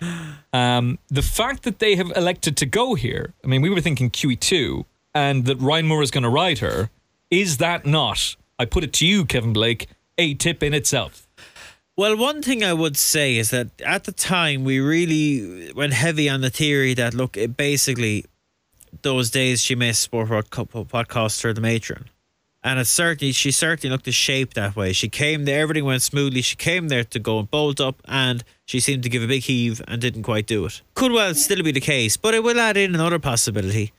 Um, the fact that they have elected to go here, I mean, we were thinking QE2 and that Ryan Moore is going to ride her. Is that not, I put it to you, Kevin Blake, a tip in itself? Well, one thing I would say is that at the time we really went heavy on the theory that look, it basically those days she missed Sport cost her the matron, and it certainly she certainly looked the shape that way. She came there, everything went smoothly. She came there to go and bolt up, and she seemed to give a big heave and didn't quite do it. Could well still be the case, but it will add in another possibility.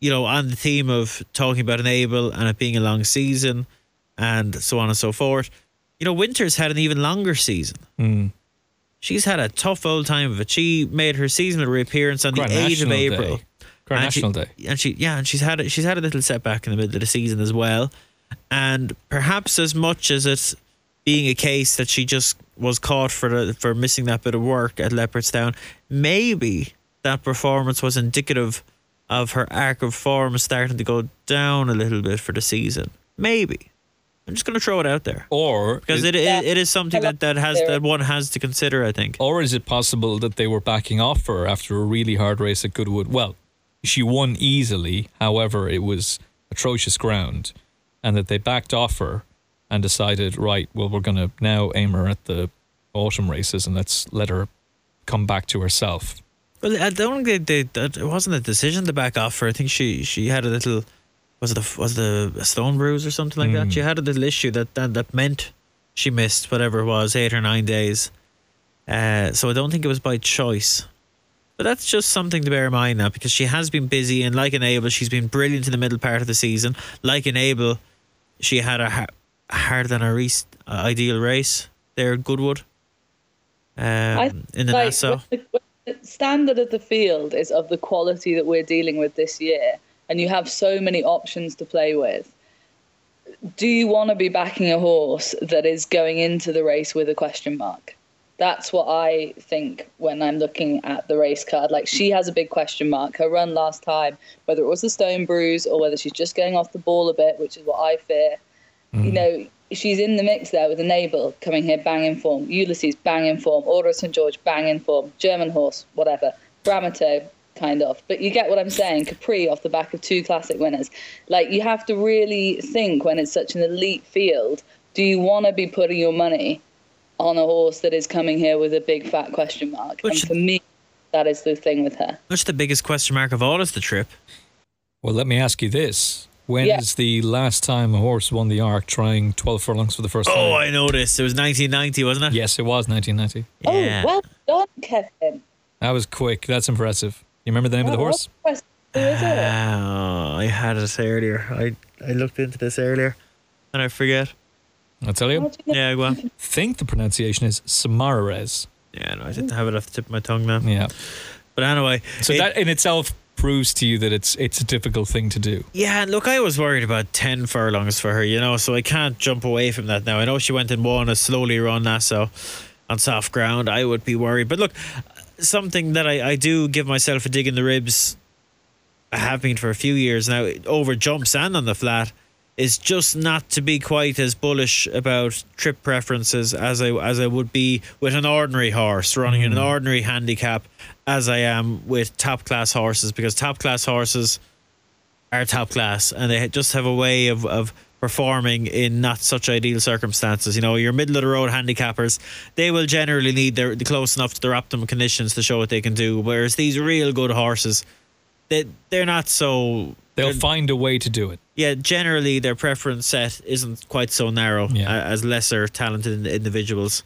You know, on the theme of talking about Enable and it being a long season, and so on and so forth. You know, Winter's had an even longer season. Hmm. She's had a tough old time of it. She made her seasonal reappearance on Grand the 8th of April. Day. Grand And she- National Day. And she yeah, and she's had a, she's had a little setback in the middle of the season as well. And perhaps as much as it being a case that she just was caught for the, for missing that bit of work at Leopardstown, maybe that performance was indicative of her arc of form starting to go down a little bit for the season. Maybe. I'm just going to throw it out there Or because it, it, it is something that, that has that one has to consider. I think. or is it possible that they were backing off her after a really hard race at Goodwood? Well, she won easily. However, it was atrocious ground, and that they backed off her and decided, right, well, we're going to now aim her at the autumn races and let's let her come back to herself. Well, I don't think they, they, that it wasn't a decision to back off her. I think she she had a little was it a, was it a, stone bruise or something like that. She had a little issue that, that that meant she missed whatever it was eight or nine days. Uh, so I don't think it was by choice. But that's just something to bear in mind now because she has been busy and like Enable, she's been brilliant in the middle part of the season. Like Enable, she had a ha- harder than a race, uh, ideal race there at Goodwood. Um, I in the like, Nassau. the, the standard of the field is of the quality that we're dealing with this year, and you have so many options to play with. Do you want to be backing a horse that is going into the race with a question mark? That's what I think when I'm looking at the race card. Like she has a big question mark. Her run last time, whether it was the stone bruise or whether she's just going off the ball a bit, which is what I fear. You mm. know, she's in the mix there with Enable coming here banging form, Ulysses banging form, Order of St George banging form, German horse, whatever, Brametot kind of. But you get what I'm saying. Capri off the back of two classic winners. Like you have to really think when it's such an elite field. Do you want to be putting your money on a horse that is coming here with a big fat question mark? Which- and for me, that is the thing with her. Much the biggest question mark of all is the trip. Well, let me ask you this. When is Yeah. the last time a horse won the Arc trying 12 furlongs for the first oh, time? Oh, I know this. It was 1990, wasn't it? Yes, it was 1990. Yeah. Oh, well done, Kevin. That was quick. That's impressive. You remember the name of the Oh, horse? what Who is it? Oh, I had it earlier. I I looked into this earlier, and I forget. I'll tell you. How do? Yeah, go on. think the pronunciation is Saumarez. Yeah, no, I didn't have it off the tip of my tongue now. Yeah. But anyway, So it- that in itself proves to you that it's it's a difficult thing to do. Yeah, and look, I was worried about 10 furlongs for her, you know, so I can't jump away from that now. I know she went and won a slowly run Nassau on soft ground. I would be worried. But look, something that I, I do give myself a dig in the ribs, I have been for a few years now, over jumps and on the flat, is just not to be quite as bullish about trip preferences as I as I would be with an ordinary horse running in an hmm. ordinary handicap as I am with top class horses because top class horses are top class and they just have a way of, of performing in not such ideal circumstances. You know, your middle of the road handicappers, they will generally need their close enough to their optimum conditions to show what they can do. Whereas these real good horses, they they're not so They'll find a way to do it. yeah, generally their preference set isn't quite so narrow Yeah. as lesser talented individuals.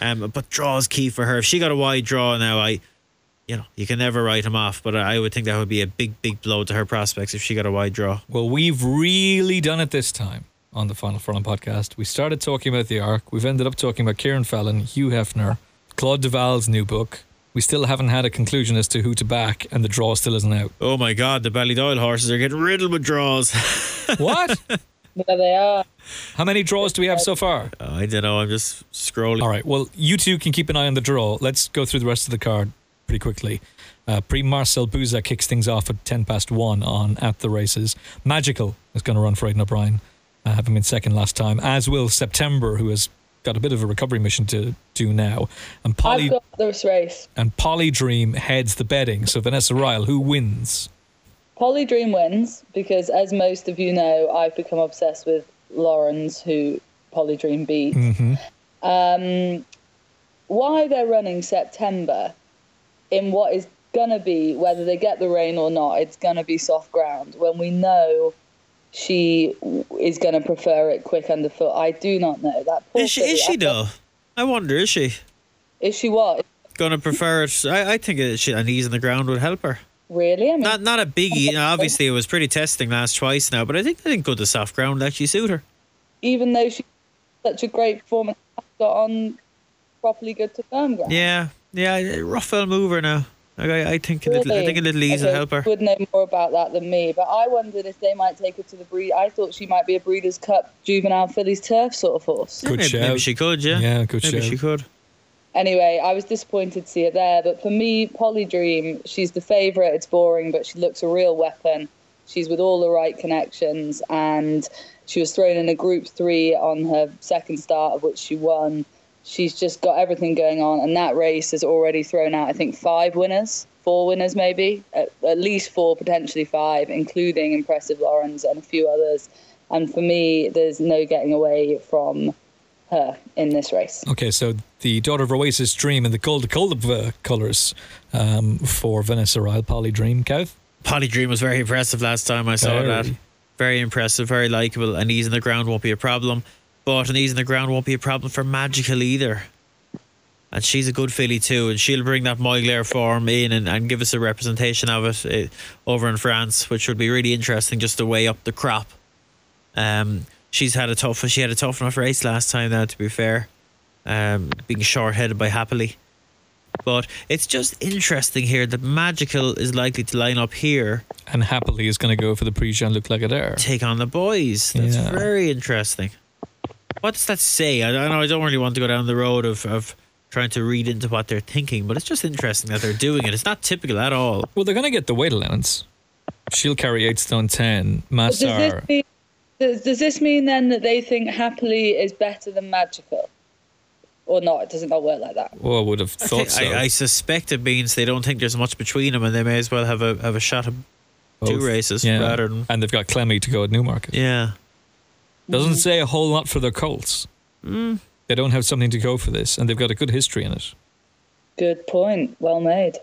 Um, but draw is key for her. If she got a wide draw now, I, you know, you can never write him off. But I would think that would be a big, big blow to her prospects if she got a wide draw. Well, we've really done it this time on the Final Furlong podcast. We started talking about the Arc. We've ended up talking about Kieran Fallon, Hugh Hefner, Claude Duval's new book. We still haven't had a conclusion as to who to back, and the draw still isn't out. Oh my God, the Ballydoyle horses are getting riddled with draws. What? There they are. How many draws do we have so far? I don't know. I'm just scrolling. All right. Well, you two can keep an eye on the draw. Let's go through the rest of the card pretty quickly. Uh, Prix Marcel Boussac kicks things off at 10 past 1 on At the Races. Magical is going to run for Aidan O'Brien, uh, having been second last time, as will September, who has got a bit of a recovery mission to do now. And Polly, I've got this race. and Polydream heads the betting. So Vanessa Ryle, who wins? Polydream wins because, as most of you know, I've become obsessed with Laurens, who Polydream beat. Um, why they're running September in what is going to be, whether they get the rain or not, it's going to be soft ground when we know she is going to prefer it quick underfoot. I do not know. That Is she, is she though? I wonder, is she? Is she what? Going to prefer it? I, I think it, she, an ease in the ground would help her. Really? I mean, Not not a biggie. Obviously, it was pretty testing last twice now, but I think I think go to soft ground would actually suit her. even though she such a great performance, got on properly good to firm ground. Yeah, yeah, rough mover now. Like, I, I think a little, I think a little ease will Okay, help her. you Would know more about that than me, but I wondered if they might take her to the breed. I thought she might be a Breeders' Cup juvenile fillies turf sort of horse. Good maybe, maybe she could, yeah. Yeah, good maybe shout. she could. Anyway, I was disappointed to see her there, but for me, Polydream, she's the favourite. It's boring, but she looks a real weapon. She's with all the right connections, and she was thrown in a Group Three on her second start, of which she won. She's just got everything going on, and that race has already thrown out, I think, five winners, four winners maybe, at, at least four, potentially five, including Impressive Laurens and a few others. And for me, there's no getting away from her in this race. Okay, so the daughter of Oasis Dream and the gold gold uh, colours um, for Vanessa Ryle, Polydream. Kev? Polydream was very impressive last time I saw Very. that. Very impressive, very likable. and ease in the ground won't be a problem, but an ease in the ground won't be a problem for Magical either. And she's a good filly too, and she'll bring that Moyglare form in and, and give us a representation of it uh, over in France, which would be really interesting just to weigh up the crop. Um, she's had a tough, she had a tough enough race last time. Now, to be fair, um, being short headed by Happily. But it's just interesting here that Magical is likely to line up here And happily is going to go for the Prix Jean Luc Lagardère. take on the boys. That's Yeah. very interesting. What does that say? I, I know I don't really want to go down the road of, of trying to read into what they're thinking, but it's just interesting that they're doing it. It's not typical at all. Well, they're going to get the weight allowance. She'll carry 8 stone 10. Does this, mean, does, does this mean then that they think happily is better than magical? Or not? It doesn't not work like that. Well, I would have I, thought think- so. I, I suspect it means they don't think there's much between them, and they may as well have a have a shot at two races Yeah. rather than And they've got Clemmie to go at Newmarket. yeah. Doesn't say a whole lot for their Colts. Mm. They don't have something to go for this, and they've got a good history in it. Good point. Well made.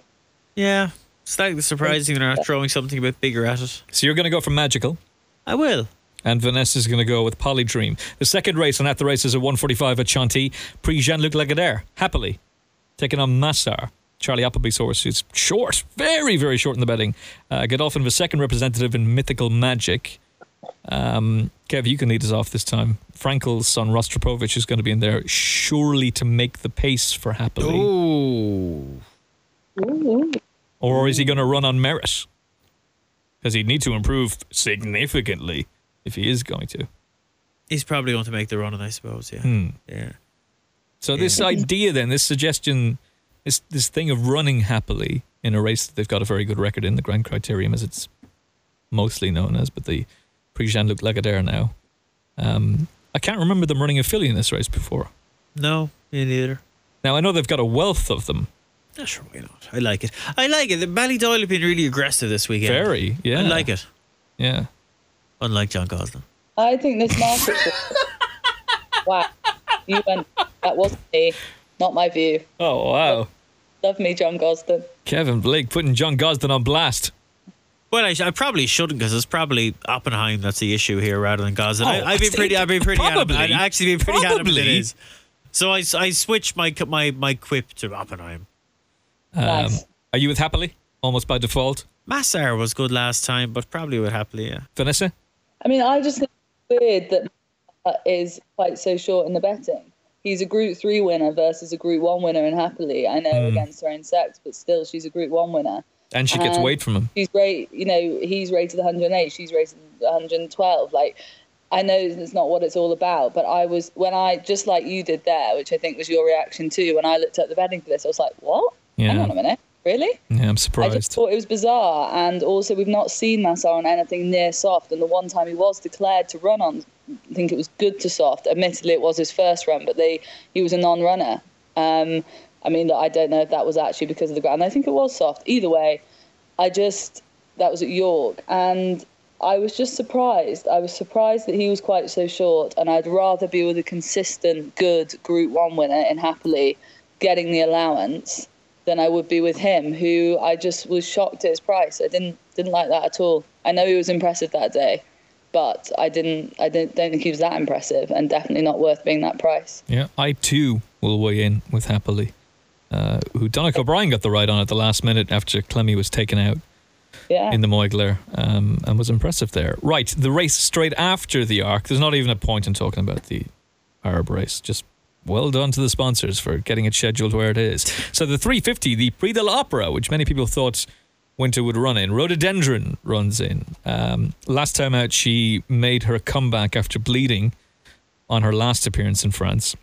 Yeah, It's slightly surprising they're not throwing something a bit bigger at it. So you're going to go for Magical, I will. and Vanessa's going to go with Polydream. The second race and At the Races is at 145 at Chanty, Prix Jean Luc Lagardère, happily, taking on Masar. Charlie Appleby's horse, is short, very, very short in the betting. Uh, Godolphin of a second representative in Mythical Magic. Um, Kev, you can lead us off this time. Frankel's son Rostropovich is going to be in there, surely to make the pace for Happily. Ooh. Ooh. Or is he going to run on merit? Because he'd need to improve significantly if he is going to. He's probably going to make the run, I suppose. Yeah. Hmm. Yeah. So this idea, then, this suggestion, this this thing of running happily in a race that they've got a very good record in, the Grand Criterium, as it's mostly known as, but the Prix Jean Luc Lagardère now. Um, I can't remember them running a filly in this race before. No, me neither. Now I know they've got a wealth of them. Yeah, sure, why not? I like it. I like it. The Ballydoyle have been really aggressive this weekend. Very, yeah. I like it. Yeah. Unlike John Gosden. I think this market. wow, you went. That wasn't me. Not my view. Oh wow, Love me, John Gosden. Kevin Blake putting John Gosden on blast. Well, I, sh- I probably shouldn't because it's probably Oppenheim that's the issue here rather than Gosden. Oh, I, I've been pretty. I've been pretty. probably. Adamant. I've actually been pretty adamant it So I, I switched my my my quip to Oppenheim. Um, Nice. Are you with happily? Almost by default, Masar was good last time, but probably with happily. Yeah. Vanessa. I mean, I just think it's weird that is quite so short in the betting. He's a Group Three winner versus a Group One winner, and happily, I know against her own sex, but still, she's a Group One winner. And she gets Um, weight from him. She's great. You know, he's rated 108. She's rated 112. Like, I know it's not what it's all about, but I was when I just like you did there, which I think was your reaction too. When I looked at the betting for this, I was like, "What? Hang on a minute, really?" Yeah, I'm surprised. I just thought it was bizarre, and also we've not seen Masar on anything near soft. And the one time he was declared to run on, I think it was good to soft. Admittedly, it was his first run, but they he was a non-runner. Um, I mean, I don't know if that was actually because of the ground. I think it was soft. Either way, I just that was at York, and I was just surprised. I was surprised that he was quite so short, and I'd rather be with a consistent, good Group One winner in happily getting the allowance than I would be with him, who I just was shocked at his price. I didn't didn't like that at all. I know he was impressive that day, but I didn't I didn't don't think he was that impressive, and definitely not worth being that price. Yeah, I too will weigh in with happily. Uh, who Donnacha O'Brien got the right on at the last minute after Clemmie was taken out Yeah. in the Moyglare um, and was impressive there. Right, the race straight after the Arc. There's not even a point in talking about the Arab race. Just well done to the sponsors for getting it scheduled where it is. So the 350, the Prix de l'Opera, which many people thought Winter would run in. Rhododendron runs in. Um, last time out, she made her comeback after bleeding on her last appearance in France.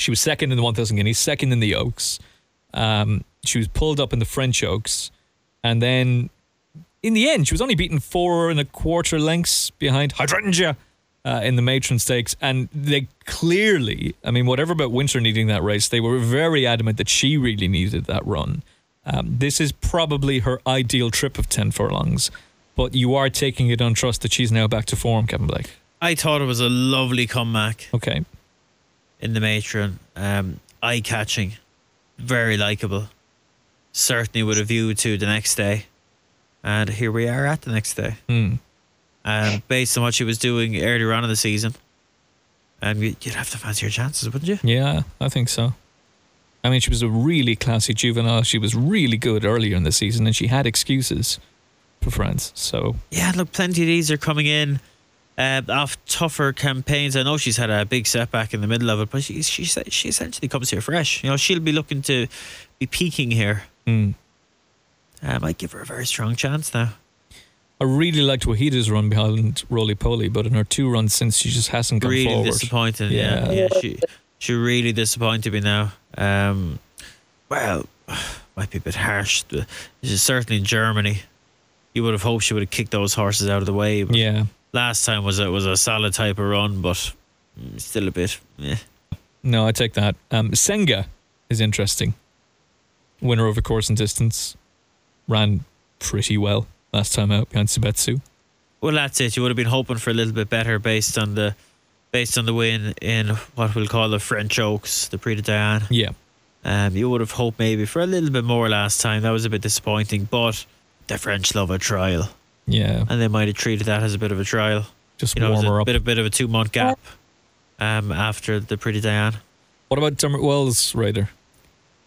She was second in the 1,000 guineas, second in the Oaks. Um, she was pulled up in the French Oaks. And then in the end, she was only beaten four and a quarter lengths behind Hydrangea uh, in the Matron Stakes. And they clearly, I mean, whatever about Winter needing that race, they were very adamant that she really needed that run. Um, this is probably her ideal trip of 10 furlongs. But you are taking it on trust that she's now back to form, Kevin Blake. I thought it was a lovely comeback Okay. In the matron. Um, eye catching, very likable. Certainly with a view to the next day. And here we are at the next day. Hmm. Um, based on what she was doing earlier on in the season. And you- you'd have to fancy your chances, wouldn't you? Yeah, I think so. I mean, she was a really classy juvenile. She was really good earlier in the season, and she had excuses for France. So Yeah, look, plenty of these are coming in uh, off tougher campaigns. I know she's had a big setback in the middle of it, but she she she essentially comes here fresh. You know, she'll be looking to be peaking here. mm. I might give her a very strong chance now. I really liked Wuheida's run behind Roly Poly, but in her two runs since, she just hasn't gone really forward. disappointed. Yeah, Yeah. yeah. She she really disappointed me now. Um, well, might be a bit harsh. Certainly in Germany. You would have hoped she would have kicked those horses out of the way. But Yeah. Last time was a was a solid type of run, but still a bit. Eh. No, I take that. Um, Senga is interesting. Winner over course and distance. Ran pretty well last time out behind Subetsu. Well, that's it. You would have been hoping for a little bit better based on the based on the win in what we'll call the French Oaks, the Prix de Diane. Yeah. Um, you would have hoped maybe for a little bit more last time. That was a bit disappointing, but the French love a trial, Yeah. and they might have treated that as a bit of a trial. Just You know, it was warm her a up. bit of bit of a two month gap um, after the Prix de Diane. What about Dermot Weld's rider?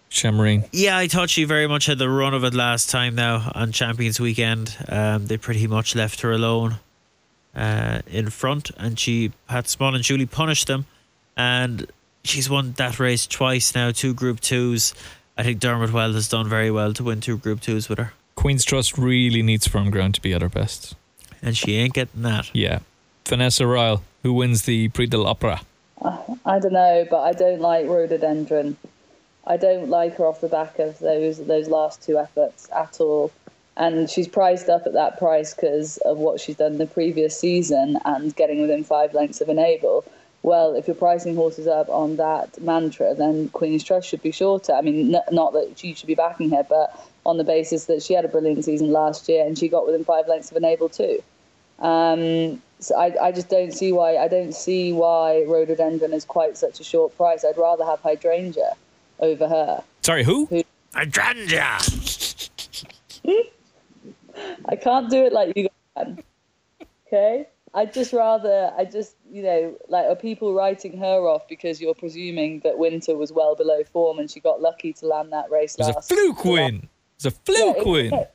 Shamreen. Yeah, I thought she very much had the run of it last time now on Champions Weekend. Um, they pretty much left her alone uh, in front, and she had Small and Julie punish them. And she's won that race twice now, two Group Twos. I think Dermot Wells has done very well to win two Group Twos with her, Queen's Trust really needs firm ground to be at her best. and she ain't getting that. Yeah. Vanessa Ryle, who wins the Prix de l'Opera. I don't know, but I don't like rhododendron. I don't like her off the back of those those last two efforts at all. And she's priced up at that price because of what she's done the previous season and getting within five lengths of Enable. Well, if you're pricing horses up on that mantra, then Queen's Trust should be shorter. I mean, n- not that she should be backing her, but on the basis that she had a brilliant season last year and she got within five lengths of Enable too. Um, so I, I just don't see why I don't see why rhododendron is quite such a short price. I'd rather have hydrangea over her. Sorry, who? Hydrangea! I can't do it like you can. Okay? I'd just rather I just you know, like are people writing her off because you're presuming that Winter was well below form and she got lucky to land that race It was a fluke win. It was a Yeah, fluke it- win.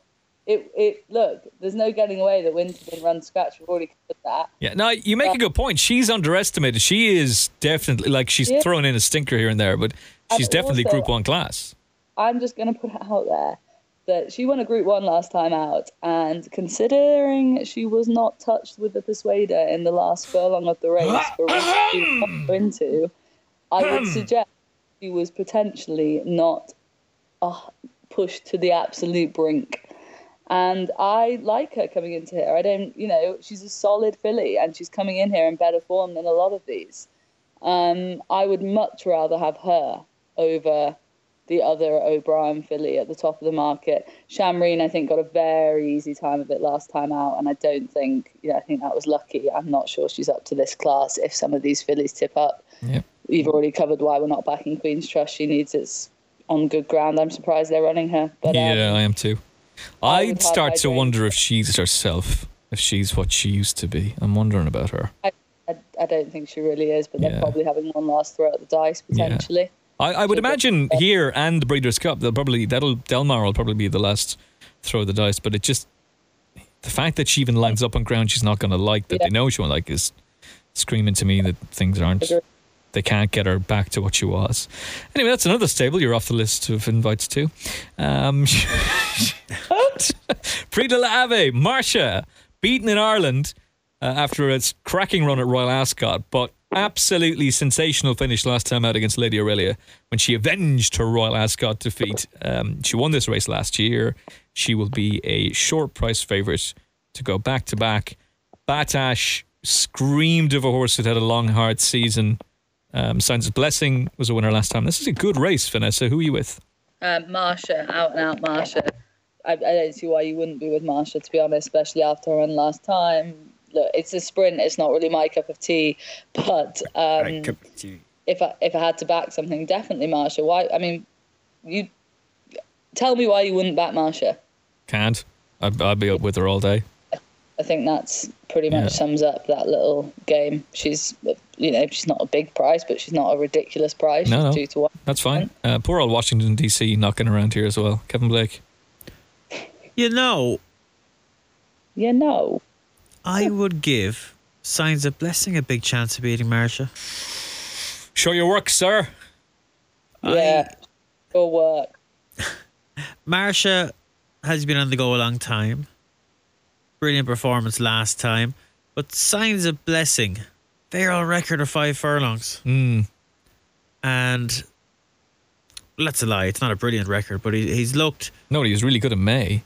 It, it look, there's no getting away that Winter didn't run scratch. We've already covered that. Yeah, no, you make a good point. She's underestimated. She is definitely like she's Yeah. thrown in a stinker here and there, but she's definitely also- Group One class. I'm just going to put it out there that she won a Group One last time out, and considering she was not touched with the Persuader in the last furlong of the race for to go into, I would suggest she was potentially not uh, pushed to the absolute brink. And I like her coming into here. I don't, you know, she's a solid filly, and she's coming in here in better form than a lot of these. Um, I would much rather have her over the other O'Brien filly at the top of the market. Shamreen, I think, got a very easy time of it last time out, and I don't think, yeah, I think that was lucky. I'm not sure she's up to this class if some of these fillies tip up. Yep. You've already covered why we're not backing Queen's Trust. She needs it's on good ground. I'm surprised they're running her. But yeah, um, I am too. I I'd start to wonder if she's herself, if she's what she used to be. I'm wondering about her. I, I, I don't think she really is, but they're probably having one last throw at the dice potentially. I, I would imagine here and the Breeders' Cup, they'll probably that'll Del Mar will probably be the last throw of the dice. But it just the fact that she even lines up on ground she's not going to like that Yeah. they know she won't like is screaming to me that things aren't. They can't get her back to what she was. Anyway, that's another stable. You're off the list of invites too. Um, Prix de l'Abbaye, Marsha, beaten in Ireland uh, after its cracking run at Royal Ascot, but absolutely sensational finish last time out against Lady Aurelia when she avenged her Royal Ascot defeat. Um, she won this race last year. She will be a short price favourite to go back to back. Battaash screamed of a horse that had a long, hard season. Um, Signs of Blessing was a winner last time. This is a good race, Vanessa. Who are you with? Um, Marsha, out and out Marsha. I, I don't see why you wouldn't be with Marsha, to be honest, especially after her run last time. Look, it's a sprint. It's not really my cup of tea, but um, if I if I had to back something, definitely Marsha. Why? I mean, you tell me why you wouldn't back Marsha. Can't. I'd, I'd be up with her all day. I think that's pretty much Yeah. sums up that little game. She's, you know, she's not a big price, but she's not a ridiculous price. No, she's no. two to one. That's fine. Uh, poor old Washington DC knocking around here as well. Kevin Blake. You know, You know. I would give Signs of Blessing a big chance of beating Marsha. Show your work, sir. Yeah, your work. Marsha has been on the go a long time. Brilliant performance last time. But Signs of Blessing, they're on record of five furlongs. Mm. And a lie. It's not a brilliant record, but he, he's looked. No, he was really good in May.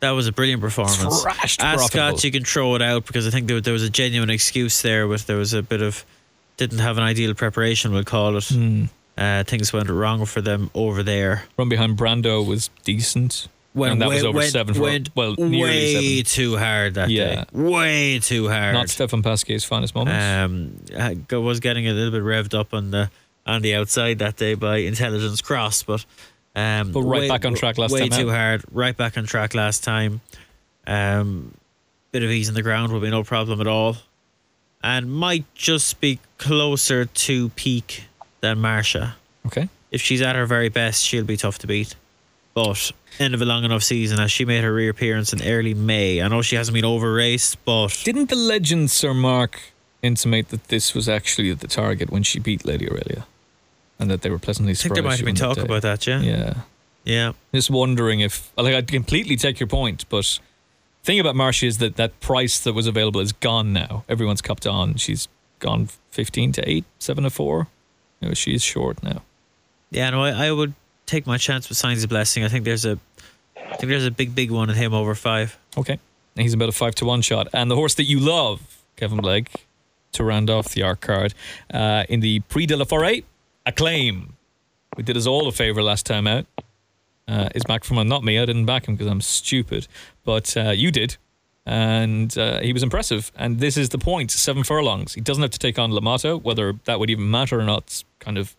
That was a brilliant performance. Thrashed Ascot, you can throw it out because I think there, there was a genuine excuse there. With there was a bit of didn't have an ideal preparation, we'll call it. Mm. Uh, things went wrong for them over there. Run behind Brando was decent. And that was over seven for went well, nearly way seven. too hard that Yeah. day. Way too hard. Not Stéphane Pasquier's finest moment. um, I was getting a little bit revved up on the on the outside that day by Intelligence Cross, but um, But right way- back on track last way time too out. hard. Right back on track last time. Um, bit of ease in the ground will be no problem at all, and might just be closer to peak than Marsha. okay. if she's at her very best, she'll be tough to beat. But end of a long enough season, as she made her reappearance in early May. I know she hasn't been over raced, but Didn't the legend Sir Mark intimate that this was actually the target when she beat Lady Aurelia? And that they were pleasantly surprised. I think there might have been talk day. about that. Yeah, Yeah. yeah. Just wondering if, like, I completely take your point, but thing about Marsha is that that price that was available is gone now. Everyone's cupped on. She's gone 15 to 8, 7 to 4. You know, she's short now. Yeah, no, I, I would take my chance with Signs of Blessing. I think there's a, I think there's a big, big one in him over five. Okay. He's about a 5 to 1 shot. And the horse that you love, Kevin Blake, to round off the arc card uh, in the Prix de la Forêt, Aclaim. We did us all a favour last time out. Uh, is back from a not me. I didn't back him because I'm stupid, but uh, you did, and uh, he was impressive. And this is the point: seven furlongs. He doesn't have to take on Limato. Whether that would even matter or not, kind of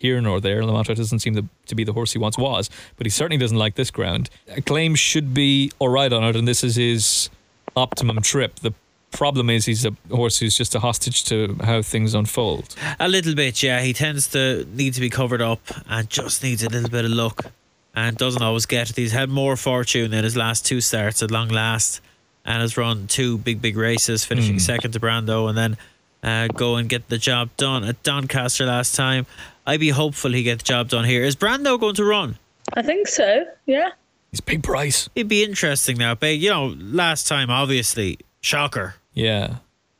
here nor there. Limato doesn't seem to, to be the horse he once was, but he certainly doesn't like this ground. Aclaim should be all right on it, and this is his optimum trip. The problem is he's a horse who's just a hostage to how things unfold. A little bit, yeah. He tends to need to be covered up and just needs a little bit of luck and doesn't always get it. He's had more fortune in his last two starts at long last and has run two big, big races, finishing second to Brando and then uh, go and get the job done at Doncaster last time. I'd be hopeful he gets the job done here. Is Brando going to run? I think so. Yeah. He's big price. It'd be interesting now. But, you know, last time, obviously, shocker. Yeah.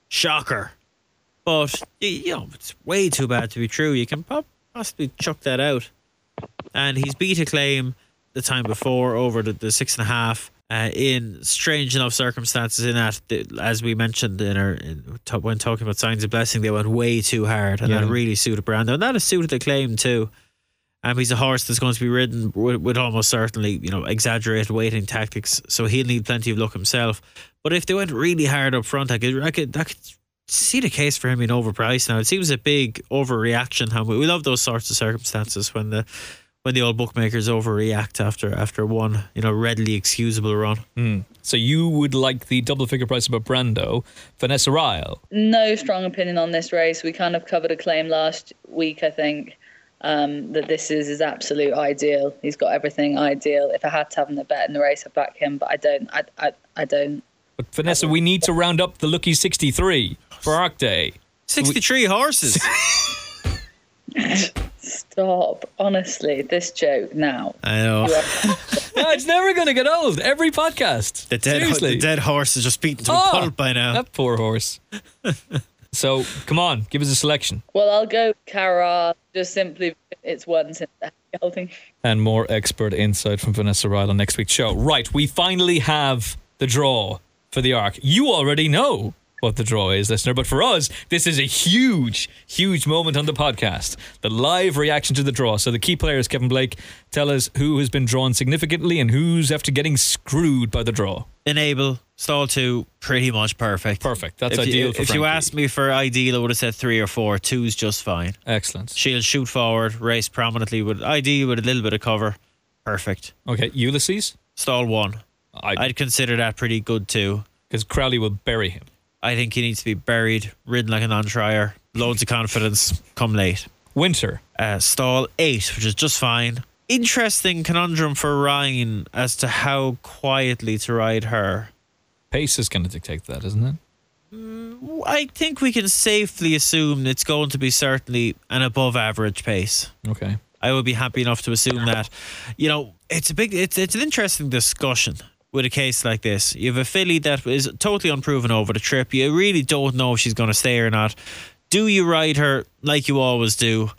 Shocker. But, you know, it's way too bad to be true. You can possibly chuck that out. And he's beat Aclaim the time before over the, the six and a half uh, in strange enough circumstances. In that, as we mentioned in our in, when talking about signs of blessing, they went way too hard, and Yeah. that really suited Brando, and that has suited the claim too. Um, he's a horse that's going to be ridden with, with almost certainly, you know, exaggerated waiting tactics, so he'll need plenty of luck himself. But if they went really hard up front, I could, I could, I could see the case for him being overpriced. Now it seems a big overreaction. How we, we love those sorts of circumstances when the when the old bookmakers overreact after after one, you know, readily excusable run. Hmm. So you would like the double figure price of a Brando, Vanessa Ryle. No strong opinion on this race. We kind of covered Aclaim last week, I think, um, that this is his absolute ideal. He's got everything ideal. If I had to have a bet in the race, I'd back him, but I don't. I, I, I don't. But Vanessa, we need to round up the lucky 63 for Arc Day. Sixty three horses. Stop. Honestly, this joke now. I know. No, it's never going to get old. Every podcast. The dead, Seriously. the dead horse is just beaten to Oh, a pulp by now. That poor horse. so come on, give us a selection. well, I'll go Cara. Just simply, it's one since the gelding. And more expert insight from Vanessa Ryle on next week's show. Right, we finally have the draw for the arc. You already know what the draw is, listener, but for us, this is a huge, huge moment on the podcast. The live reaction to the draw. So the key players, Kevin Blake, tell us who has been drawn significantly and who's after getting screwed by the draw. Enable stall two, pretty much perfect. Perfect. That's if ideal You, if you asked me for ideal, I would have said three or four. Two's just fine. Excellent. She'll shoot forward, race prominently with ideal with a little bit of cover. Perfect. Okay, Ulysses. Stall one. I I'd consider that pretty good too. because Crowley will bury him. I think he needs to be buried, ridden like a non-trier, loads of confidence, come late. Winter. Uh, stall eight, which is just fine. Interesting conundrum for Ryan as to how quietly to ride her. Pace is going to dictate that, isn't it? I think we can safely assume it's going to be certainly an above average pace. Okay. I would be happy enough to assume that. You know, it's a big, it's it's an interesting discussion with a case like this. You have a filly that is totally unproven over the trip. You really don't know if she's going to stay or not. Do you ride her like you always do?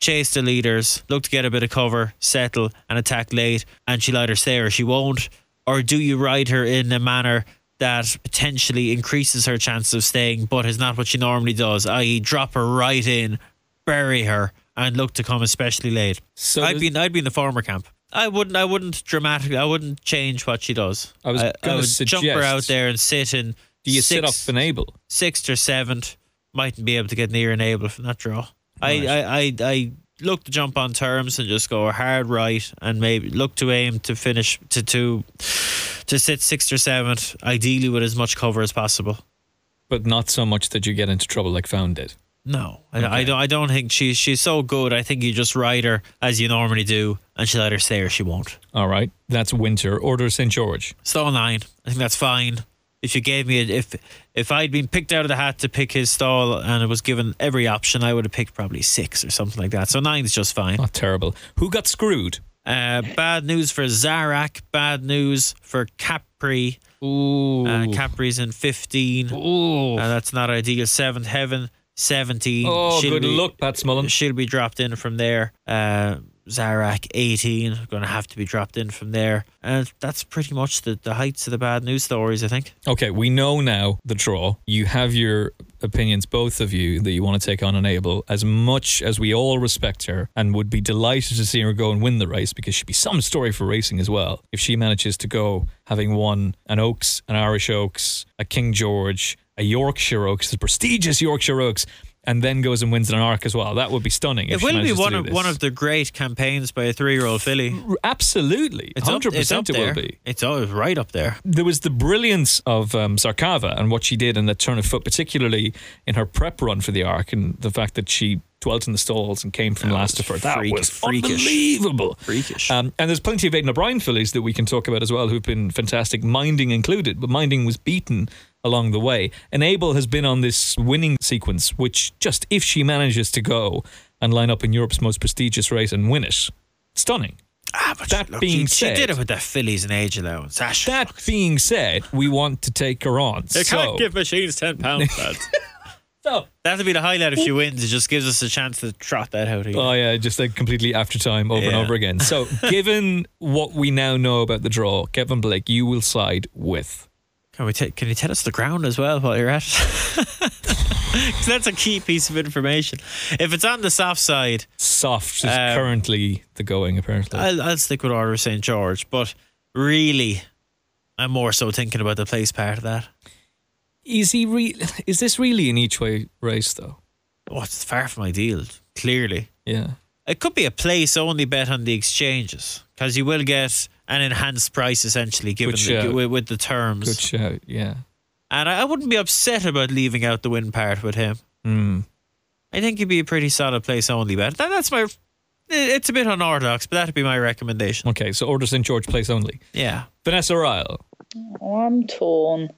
Chase the leaders, look to get a bit of cover, settle, and attack late, and she'll either stay or she won't? Or do you ride her in a manner that potentially increases her chances of staying, but is not what she normally does, i.e., drop her right in, bury her, and look to come especially late? So I'd be I'd be in the former camp. I wouldn't I wouldn't dramatically I wouldn't change what she does. I was I, gonna would jump her out there and sit in Do you sit sixth, up Enable? sixth or seventh. Mightn't be able to get near enable from that draw. Right. I, I, I I look to jump on terms and just go hard right and maybe look to aim to finish to to to sit sixth or seventh, ideally with as much cover as possible. But not so much that you get into trouble like Found did. No, I, I don't. I don't think she's she's so good. I think you just ride her as you normally do, and she'll either stay or she won't. All right, that's Winter. Order St George. Stall nine. I think that's fine. If you gave me a, if if I'd been picked out of the hat to pick his stall and it was given every option, I would have picked probably six or something like that. So nine's just fine. Not terrible. Who got screwed? Uh, bad news for Zarak. Bad news for Capri. Ooh. Uh, Capri's in fifteen. Ooh. Uh, that's not ideal. Seventh Heaven. 17. oh, She'll good be- luck, Pat Smullen. She'll be dropped in from there. Uh, Zarak, 18, going to have to be dropped in from there. And that's pretty much the, the heights of the bad news stories, I think. Okay, we know now the draw. You have your opinions, both of you, that you want to take on Enable. As much as we all respect her and would be delighted to see her go and win the race because she'd be some story for racing as well. If she manages to go having won an Oaks, an Irish Oaks, a King George, a Yorkshire Oaks, the prestigious Yorkshire Oaks, and then goes and wins an Arc as well. That would be stunning. It will be one of this. one of the great campaigns by a three year old filly. Absolutely, It's hundred percent. It will be. It's always right up there. there was the brilliance of um, Zarkava and what she did in the turn of foot, particularly in her prep run for the arc, and the fact that she dwelt in the stalls and came from That last to first. That freak- was freakish. unbelievable. Freakish. Um, and there's plenty of Aidan O'Brien fillies that we can talk about as well who've been fantastic, Minding included, but Minding was beaten along the way. Enable has been on this winning sequence, which just if she manages to go and line up in Europe's most prestigious race and win it, stunning. Ah, but that look, being she, said- she did it with that fillies and age allowance. Ah, sure. That being said, we want to take her on. They so, can't give machines ten pounds, lads. so That'll be the highlight if she wins. It just gives us a chance to trot that out. Again. Oh yeah, just like completely after time over and over again. So, given what we now know about the draw, Kevin Blake, you will side with. Can we ta- can you tell us the ground as well while you're at? it? Because that's a key piece of information. If it's on the soft side, Soft is Um, currently the going apparently. I'll, I'll stick with Order of St. George. But really, I'm more so thinking about the place part of that. is he re- Is this really an each way race though? Oh, it's far from ideal, clearly. Yeah. It could be a place only bet on the exchanges because you will get an enhanced price essentially given the, with, with the terms. Good shout. Yeah. And I, I wouldn't be upset about leaving out the win part with him. Hmm. I think it'd be a pretty solid place only bet. That, that's my. It's a bit unorthodox, but that'd be my recommendation. Okay, so Order St George place only. Yeah. Vanessa Ryle. Oh, I'm torn.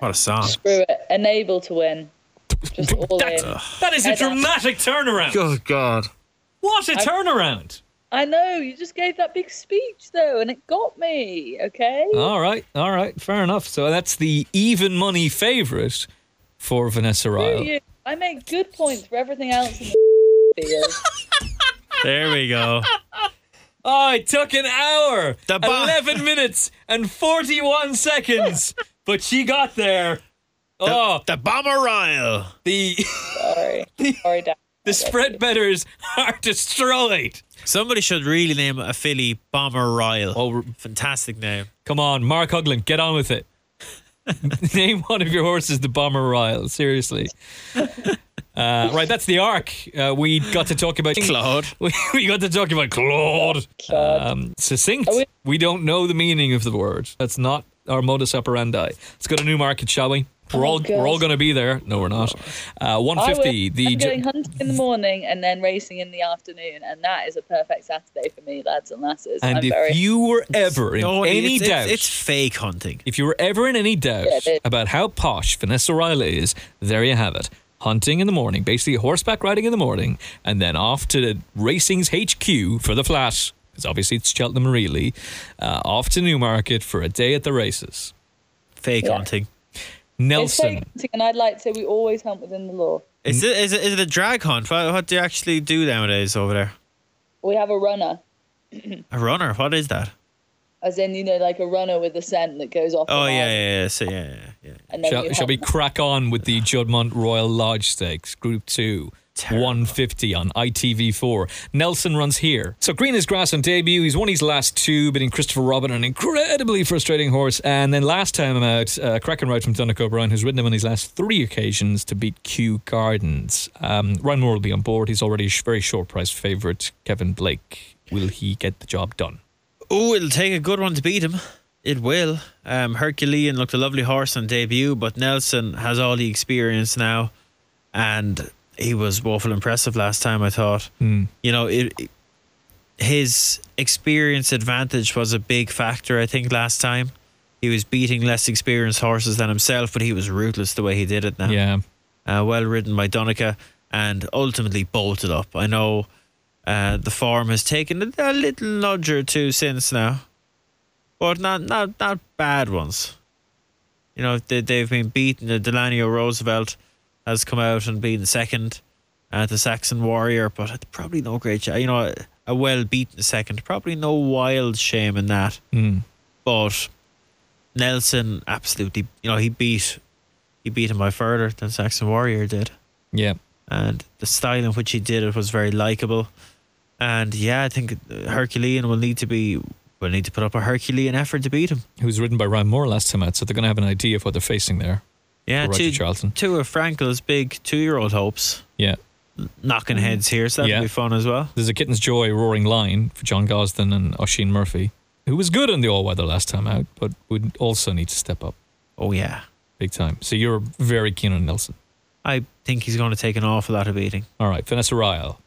What a song. Screw it. Enable to win. Just all That's- in. That is a Head up. dramatic turnaround. Good God. What a turnaround. I know, you just gave that big speech though, and it got me, okay? All right, all right, fair enough. So that's the even money favourite for Vanessa Screw Ryle. you. I make good points for everything else in the field. There we go. Oh, it took an hour, The bo- 11 minutes, and 41 seconds, but she got there. Oh, The Bomber Royal. the Sorry. Sorry, Dan. the spread betters are destroyed. Somebody should really name a filly Bomber Royal. Oh, Fantastic name. come on, Mark Huglin, get on with it. Name one of your horses the Bomber Ryle. Seriously. Uh, right, that's the arc. Uh, we got to talk about Claude. We, we got to talk about Claude. Claude. Um, succinct. We- We don't know the meaning of the word. That's not our modus operandi. Let's go to Newmarket, shall we? We're Oh, all God. we're all going to be there. No, we're not. Uh, one I fifty. will. The I'm going J- hunting in the morning and then racing in the afternoon, and that is a perfect Saturday for me, lads and lasses. and I'm if very you were ever in No, any it's, doubt, It's, it's fake hunting. if you were ever in any doubt Yeah, about how posh Vanessa Ryle is, there you have it. Hunting in the morning, basically horseback riding in the morning, and then off to Racing's HQ for the flat, because obviously it's Cheltenham really, uh, off to Newmarket for a day at the races. Fake Yeah. hunting. It's Nelson. fake and I'd like to say we always hunt within the law. Is it, is it is it a drag hunt? What, what do you actually do nowadays over there? We have a runner, A runner? What is that? as in you know, like a runner with a scent that goes off. Oh the yeah, mark, yeah, yeah. So yeah, yeah, yeah. And then Shall, you shall we crack on with the Juddmonte Royal Lodge Stakes, Group 2? Terrible. 150 on ITV4. Nelson runs here. So Green is grass on debut. He's won his last two, beating Christopher Robin, an incredibly frustrating horse. And then last time I'm out, uh, cracking ride from Donnacha O'Brien, who's ridden him on his last three occasions to beat Kew Gardens. Um, Ryan Moore will be on board. He's already a very short price favourite. Kevin Blake. Will he get the job done? Oh, it'll take a good one to beat him. It will. Um, Herculean looked a lovely horse on debut, but Nelson has all the experience now. and he was woeful impressive last time. I thought, Hmm. you know, it, it- his experience advantage was a big factor. I think last time he was beating less experienced horses than himself, but he was ruthless the way he did it. Now, Yeah. uh, well ridden by Donnacha, and ultimately bolted up. I know uh, the form has taken a, a little nudge or two since now, but not not not bad ones. You know they they've been beaten. Uh, Delano Roosevelt has come out and been second at the Saxon Warrior, but probably no great. You know a, well beaten second. Probably no wild shame in that. Hmm. But Nelson absolutely, you know, he beat he beat him by further than Saxon Warrior did Yeah. and the style in which he did it was very likable. And yeah, I think Herculean will need to be will need to put up a Herculean effort to beat him. Who was ridden by Ryan Moore last time out, so they're going to have an idea of what they're facing there. Yeah, Roger two, Charlton. two of Frankel's big two year old hopes Yeah. knocking heads here, so that'll Yeah. be fun as well. There's a Kitten's Joy Roaring Lion for John Gosden and Oisin Murphy, who was good in the all weather last time out, but would also need to step up Oh yeah, big time. So you're very keen on Nelson. I think he's going to take an awful lot of beating. All right, Vanessa Ryle.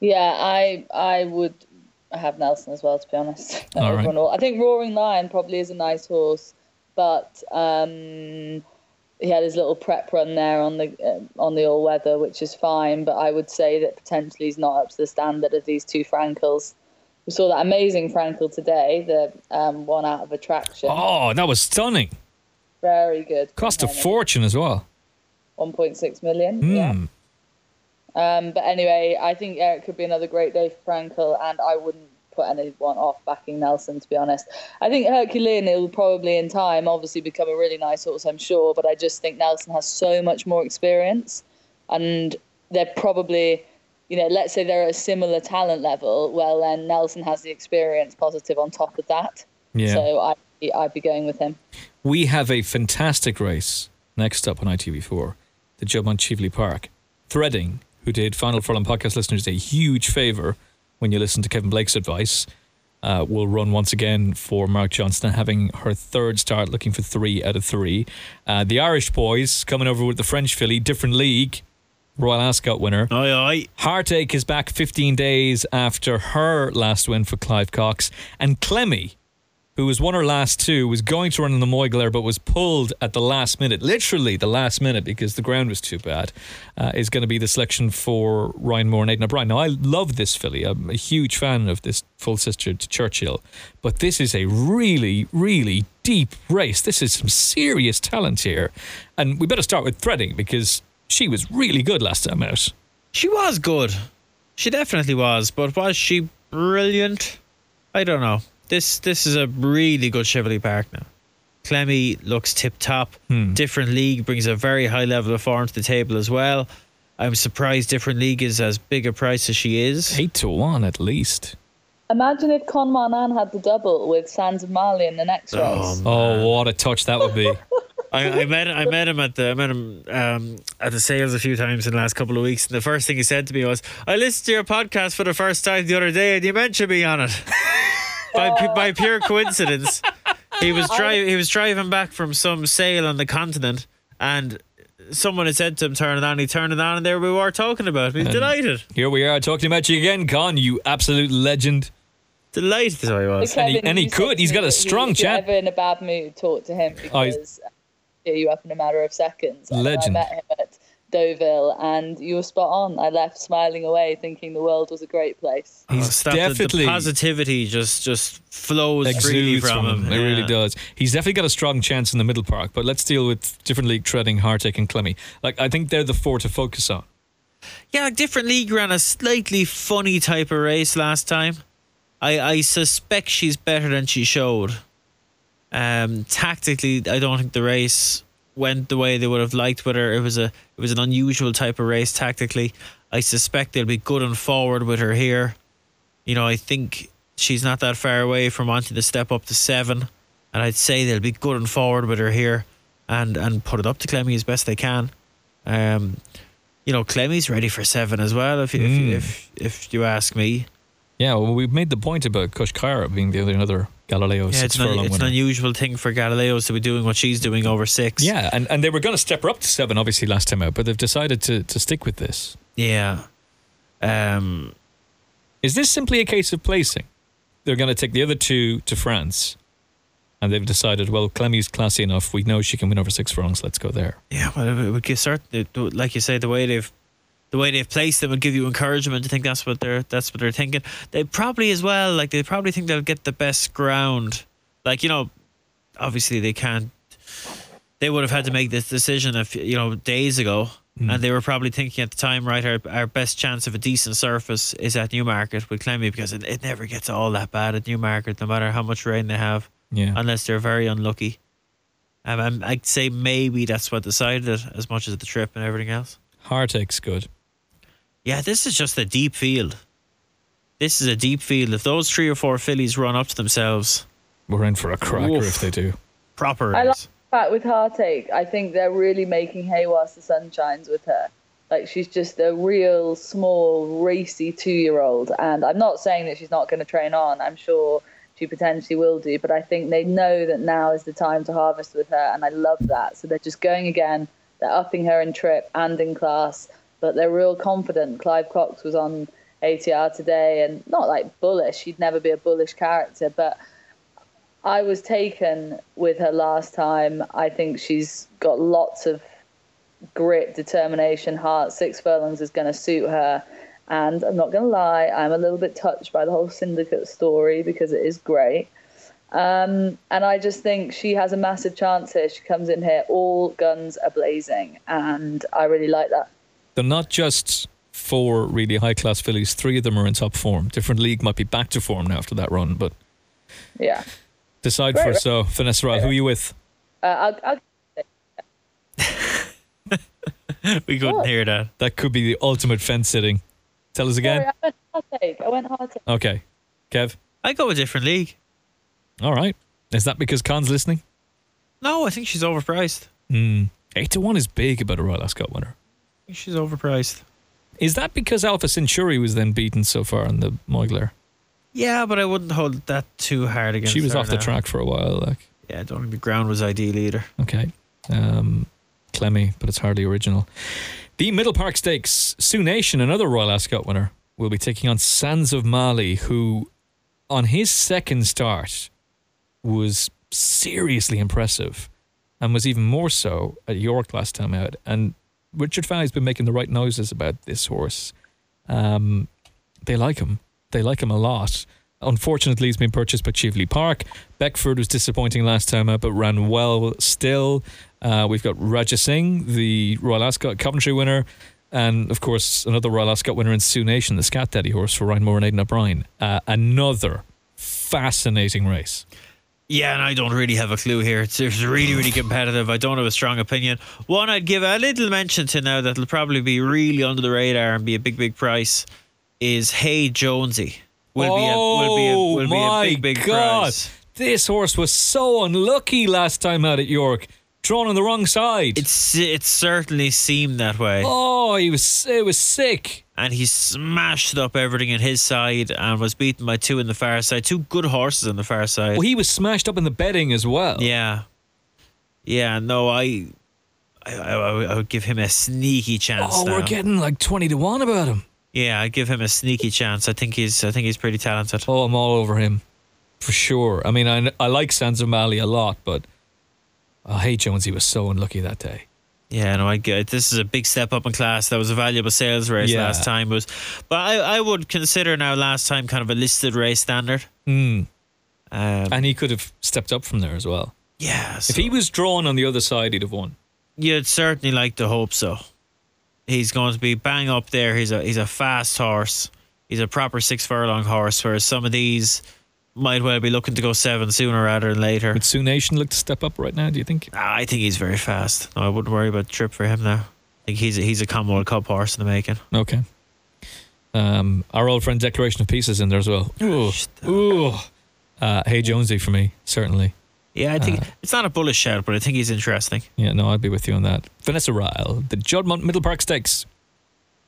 Yeah, I I would have Nelson as well, to be honest. All right. Overall. I think Roaring Lion probably is a nice horse, but um, he had his little prep run there on the uh, on the all weather, which is fine. But I would say that potentially he's not up to the standard of these two Frankels. We saw that amazing Frankel today, the um, one out of attraction. Oh, that was stunning. Very good. Cost a fortune as well. 1.6 million. Yeah. Hmm. Um, but anyway, I think yeah, it could be another great day for Frankel, and I wouldn't put anyone off backing Nelson, to be honest. I think Herculean will probably in time obviously become a really nice horse, I'm sure, but I just think Nelson has so much more experience, and they're probably, you know, let's say they're at a similar talent level, well, then Nelson has the experience positive on top of that. Yeah. So I, I'd be going with him. We have a fantastic race next up on ITV4, the Juddmonte Cheveley Park. Threading, who did Final Furlong podcast listeners a huge favour when you listen to Kevin Blake's advice, uh, will run once again for Mark Johnston, having her third start, looking for three out of three. Uh, the Irish boys coming over with the French filly, different league, Royal Ascot winner. Aye, aye. Heartache is back 15 days after her last win for Clive Cox. And Clemmie, who was won her last two, was going to run in the Moyglare but was pulled at the last minute, literally the last minute because the ground was too bad, uh, is going to be the selection for Ryan Moore and Aidan O'Brien. Now, I love this filly. I'm a huge fan of this full sister to Churchill, but this is a really, really deep race. This is some serious talent here. And we better start with Threading because she was really good last time out. She was good. She definitely was, but was she brilliant? I don't know. This this is a really good Cheveley Park now. Clemmie looks tip top. Different League brings a very high level of form to the table as well. I'm surprised Different League is as big a price as she is. Eight to one at least. Imagine if Con Marnane had the double with Sands of Mali in the next race. Oh, what a touch that would be. I, I met I met him at the I met him um, at the sales a few times in the last couple of weeks, and the first thing he said to me was, "I listened to your podcast for the first time the other day, and you mentioned me on it." by by pure coincidence, he was driving he was driving back from some sale on the continent, and someone had said to him, "Turn it on." He turned it on, and there we were talking about. it. He's delighted, Here we are talking about you again, Con, you absolute legend. delighted. So he was. And he- Kevin, and he you said could. to He's me got a strong chat. ever in a bad mood, talk to him Oh, he's- because cheer you up in a matter of seconds. Legend. I met him at Deauville, and you were spot on. I left smiling away, thinking the world was a great place. He's Oh, stop, definitely the, positivity just just flows freely exudes from from him. him. It really does. He's definitely got a strong chance in the middle park, but let's deal with different league Threading, Heartache and Clemmie. Like I think they're the four to focus on. Yeah, different league ran a slightly funny type of race last time. I, I suspect she's better than she showed. Um, tactically, I don't think the race went the way they would have liked with her. It was a it was an unusual type of race tactically. I suspect they'll be good and forward with her here. You know, I think she's not that far away from wanting to step up to seven, and I'd say they'll be good and forward with her here, and and put it up to Clemmie as best they can. Um, you know, Clemmie's ready for seven as well. If Mm. if if if you ask me, Yeah, well, we've made the point about Kush Kyra being the other another Galileo Yeah, it's, an, it's an unusual thing for Galileo's to be doing what she's doing over six. Yeah, and, and they were going to step her up to seven, obviously, last time out, but they've decided to, to stick with this. Yeah. Um, Is this simply a case of placing? They're going to take the other two to France, and they've decided, well, Clemmie's classy enough. We know she can win over six furlongs. Let's go there. yeah, well, it would give certain, like you say, the way they've the way they've placed them would give you encouragement to think that's what they're that's what they're thinking. They probably as well, like they probably think they'll get the best ground. Like you know, obviously they can't. They would have had to make this decision a few, you know days ago, and they were probably thinking at the time, right? Our our best chance of a decent surface is at Newmarket with Clemmie because it, it never gets all that bad at Newmarket, no matter how much rain they have, Yeah. unless they're very unlucky. Um, I'd say maybe that's what decided it, as much as the trip and everything else. Heartache's good. Yeah, this is just a deep field. This is a deep field. If those three or four fillies run up to themselves, We're in for a cracker Oof. if they do. proper. I like race. fact with Heartache, I think they're really making hay whilst the sun shines with her. Like she's just a real small, racy two year old. And I'm not saying that she's not going to train on. I'm sure she potentially will do. But I think they know that now is the time to harvest with her. And I love that. So they're just going again. They're upping her in trip and in class. But they're real confident. Clive Cox was on ATR today and not like bullish. She'd never be a bullish character. But I was taken with her last time. I think she's got lots of grit, determination, heart. Six furlongs is going to suit her. And I'm not going to lie, I'm a little bit touched by the whole syndicate story because it is great. Um, and I just think she has a massive chance here. She comes in here, all guns are blazing. And I really like that. They're not just four really high class fillies. Three of them are in top form. Different league might be back to form now after that run, but Yeah. decide Right, for right. so. Vanessa Ryle, who are you with? Uh, I'll, I'll, we couldn't What? hear that. That could be the ultimate fence sitting. Tell us sorry, again. I went heartache. I went heartache. Okay. Kev? I go a different league. All right. Is that because Con's listening? No, I think she's overpriced. Hmm. Eight to one is big about a Royal Ascot winner. She's overpriced. Is that because Alpha Centauri was then beaten so far in the Moyglare? Yeah, but I wouldn't hold that too hard against her. She was her off the now. track for a while. Like, Yeah, I don't think the ground was ideal either. okay. Um, Clemmie, but it's hardly original. The Middle Park Stakes, Sioux Nation, another Royal Ascot winner, will be taking on Sands of Mali, who, on his second start, was seriously impressive and was even more so at York last time out. And Richard Fowler's been making the right noises about this horse. Um, they like him. They like him a lot. Unfortunately, he's been purchased by Cheveley Park. Beckford was disappointing last time out, but ran well still. Uh, we've got Rajasinghe, the Royal Ascot Coventry winner, and of course another Royal Ascot winner in Sioux Nation, the Scat Daddy horse for Ryan Moore and Aidan O'Brien. Uh, another fascinating race. Yeah, and I don't really have a clue here. It's, it's really, really competitive. I don't have a strong opinion. One I'd give a little mention to now that'll probably be really under the radar and be a big, big price is Hey Jonesy. Will be a will be a, Oh will be oh my a big, big God. prize. This horse was so unlucky last time out at York, drawn on the wrong side. It's it certainly seemed that way. oh, he was it was sick. and he smashed up everything in his side and was beaten by two in the far side. Two good horses on the far side. Well, he was smashed up in the betting as well. yeah, yeah. No, I, I, I, I would give him a sneaky chance. Oh, we're getting like twenty to one about him. yeah, I give him a sneaky chance. I think he's, I think he's pretty talented. Oh, I'm all over him for sure. I mean, I I like Sands of Mali a lot, but oh, hey Jones, he was so unlucky that day. Yeah, no, I get it. this is a big step up in class. That was a valuable sales race Yeah. last time. Was, but I, I would consider now last time kind of a listed race standard. Mm. Um, And he could have stepped up from there as well. yeah, If he was drawn on the other side, he'd have won. You'd certainly like to hope so. He's going to be bang up there. He's a he's a fast horse. He's a proper six furlong horse. Whereas some of these might well be looking to go seven sooner rather than later. Would Sioux Nation look to step up right now? Do you think? Ah, I think he's very fast. No, I wouldn't worry about the trip for him now. I think he's a, he's a Commonwealth Cup horse in the making. Okay. Um, our old friend Declaration of Peace is in there as well. Ooh, ooh. Uh, hey Jonesy for me, certainly. Yeah, I think it's not a bullish shout, but I think he's interesting. Yeah, no, I'd be with you on that. Vanessa Ryle, the Juddmonte Middle Park Stakes.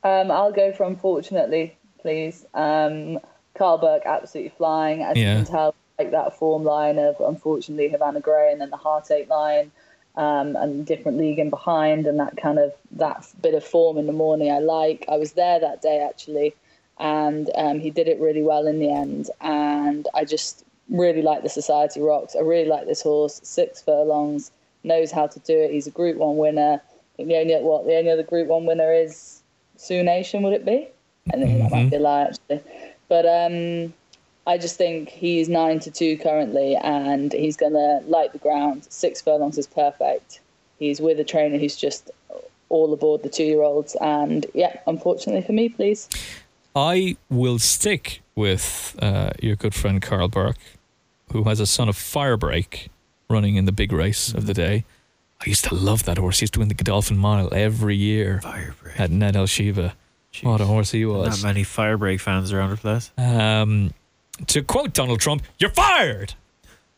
Um, I'll go for unfortunately, please. Um, Karl Burke absolutely flying. As Yeah. you can tell, like that form line of unfortunately Havana Grey and then the Heartache line. Um, and different league in behind and that kind of that bit of form in the morning I like. I was there that day actually, and um, he did it really well in the end. And I just really like the Society Rocks. I really like this horse. Six furlongs, knows how to do it. He's a Group One winner. The only what the only other Group One winner is Sioux Nation. Would it be? I think that might be a lie actually. But um, I just think he's nine to two currently, and he's gonna light the ground. Six furlongs is perfect. He's with a trainer who's just all aboard the two-year-olds, and yeah, unfortunately for me, please. I will stick with uh, your good friend Karl Burke, who has a son of Firebreak running in the big race of the day. I used to love that horse. He used to win the Godolphin Mile every year Firebreak. at Nad Al Sheba. What a horse he was. Not many Firebreak fans around the place. Um, to quote Donald Trump, "You're fired."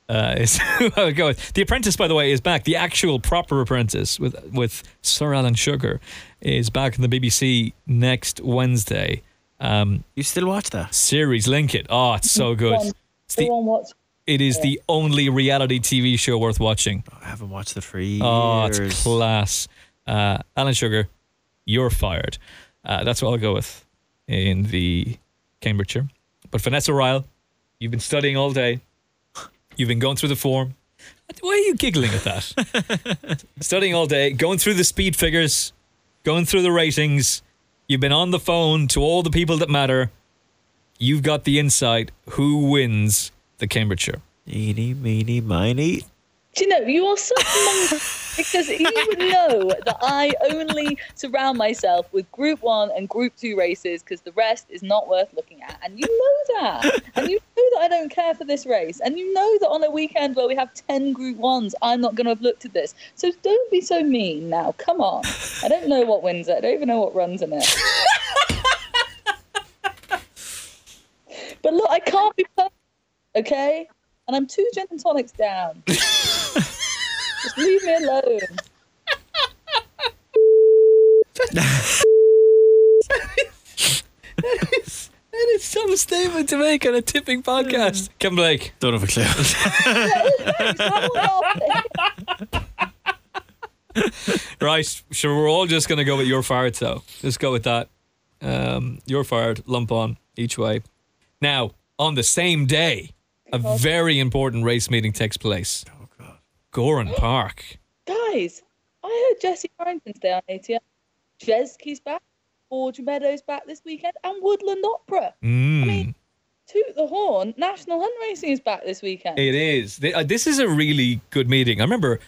Uh, is who I would go with. The Apprentice, by the way, is back. The actual proper Apprentice with with Sir Alan Sugar is back on the BBC next Wednesday. Um, You still watch that? series, link it. Oh, it's so good. It's the, on, it is the only reality TV show worth watching. I haven't watched it for years. Oh, it's class. Uh, Alan Sugar, you're fired. Uh, that's what I'll go with in the Cambridgeshire. But Vanessa Ryle, you've been studying all day. You've been going through the form. Why are you giggling at that? studying all day, going through the speed figures, going through the ratings. You've been on the phone to all the people that matter. You've got the insight. Who wins the Cambridgeshire? Eeny, meeny, miny. Do you know you are such a monkey because you know that I only surround myself with Group One and Group Two races because the rest is not worth looking at, and you know that, and you know that I don't care for this race, and you know that on a weekend where we have ten Group Ones, I'm not going to have looked at this. So don't be so mean now. Come on, I don't know what wins it. I don't even know what runs in it. but look, I can't be perfect, okay? And I'm two gin and tonics down. Just leave me alone. that, is, that is some statement to make on a tipping podcast. Kevin Blake. Don't have a clue. Right, sure. We're all just going to go with your fired, so let's go with that. Um, you're fired, lump on each way. Now, on the same day, a very important race meeting takes place. Gowran Park. Guys, I heard Jesse Harrington's day on ATL. Jezki's back, Forge Meadows back this weekend, and Woodland Opera. Mm. I mean, toot the horn, National Hunt Racing is back this weekend. It is. Uh, This is a really good meeting. I remember,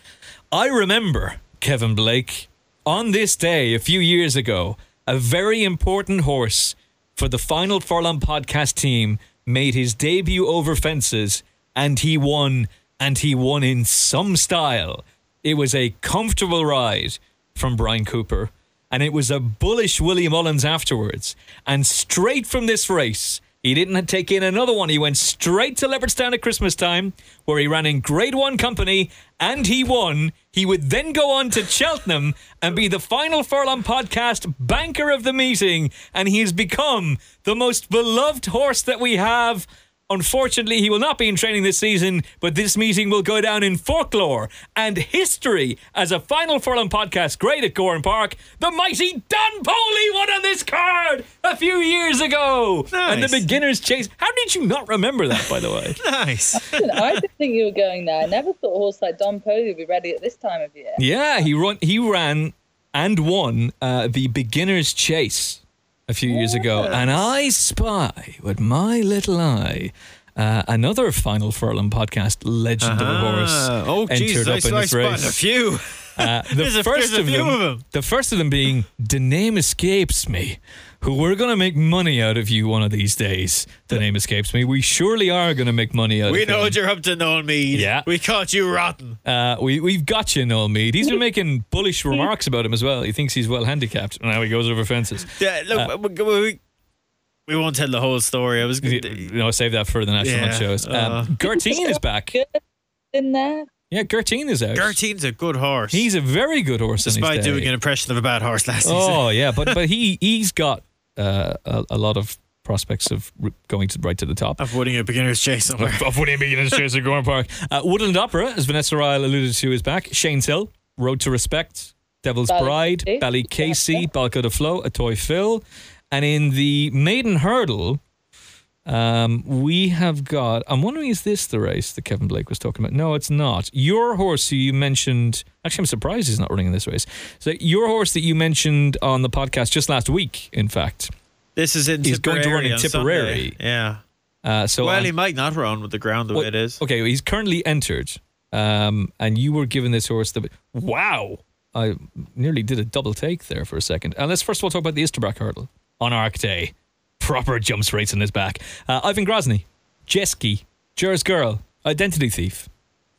I remember Kevin Blake on this day a few years ago. A very important horse for the final Furlong podcast team made his debut over fences, and he won. And he won in some style. It was a comfortable ride from Bryan Cooper, and it was a bullish Willie Mullins afterwards. And straight from this race, he didn't take in another one. He went straight to Leopardstown at Christmas time, where he ran in Grade One company, and he won. He would then go on to Cheltenham and be the final Furlong podcast banker of the meeting, and he has become the most beloved horse that we have. Unfortunately, he will not be in training this season, but this meeting will go down in folklore and history as a final furlong podcast great at Gowran Park. The mighty Don Poli won on this card a few years ago. And the beginner's chase. How did you not remember that, by the way? Nice. I didn't think you were going there. I never thought a horse like Don Poli would be ready at this time of year. Yeah, he run. He ran and won uh, the beginner's chase a few years ago, and I spy with my little eye. Uh, another final furlong podcast legend of a horse Ah, oh, entered Jesus. up I, in I this race. a few. Uh, the first a of, them, of 'em. the first of them being the name escapes me. Who we're going to make money out of you one of these days. The name escapes me. We surely are going to make money out We of know him. what you're up to, Noel Meade. Yeah. We caught you rotten. Uh, we we've got you, Noel Meade. He's been making bullish remarks about him as well. He thinks he's well handicapped. and Now he goes over fences. Yeah, look, we, we, we won't tell the whole story. I was You going know, save that for the national Yeah, Hunt shows. uh. Um, Gertine is back. Good in there. Yeah, Gertine is out. Gertine's a good horse. He's a very good horse. in his despite day. doing an impression of a bad horse last season. Oh yeah, but but he he's got uh, a, a lot of prospects of r- going to right to the top. Avoiding a beginner's chase somewhere. of winning beginners chase at Gowran Park. Uh, Woodland Opera, as Vanessa Ryle alluded to, is back. Shane's Hill, Road to Respect, Devil's Bally Bride, Casey. Bally Casey, Balko Des Flos, Atoy Phil. And in the maiden hurdle, um, we have got. I'm wondering, is this the race that Kevin Blake was talking about? No, it's not. Your horse, who you mentioned. Actually, I'm surprised he's not running in this race. So, your horse that you mentioned on the podcast just last week, in fact. This is in He's going to run in Tipperary. Sunday. Yeah. Uh, so well, on- he might not run with the ground the way it is. Okay, he's currently entered, um, and you were given this horse. The wow, I nearly did a double take there for a second. And let's first of all talk about the Istabraq hurdle on Arc Day. Proper jumps rates in his back. Uh, Ivan Grozny, Jezki, Jer's Girl, Identity Thief.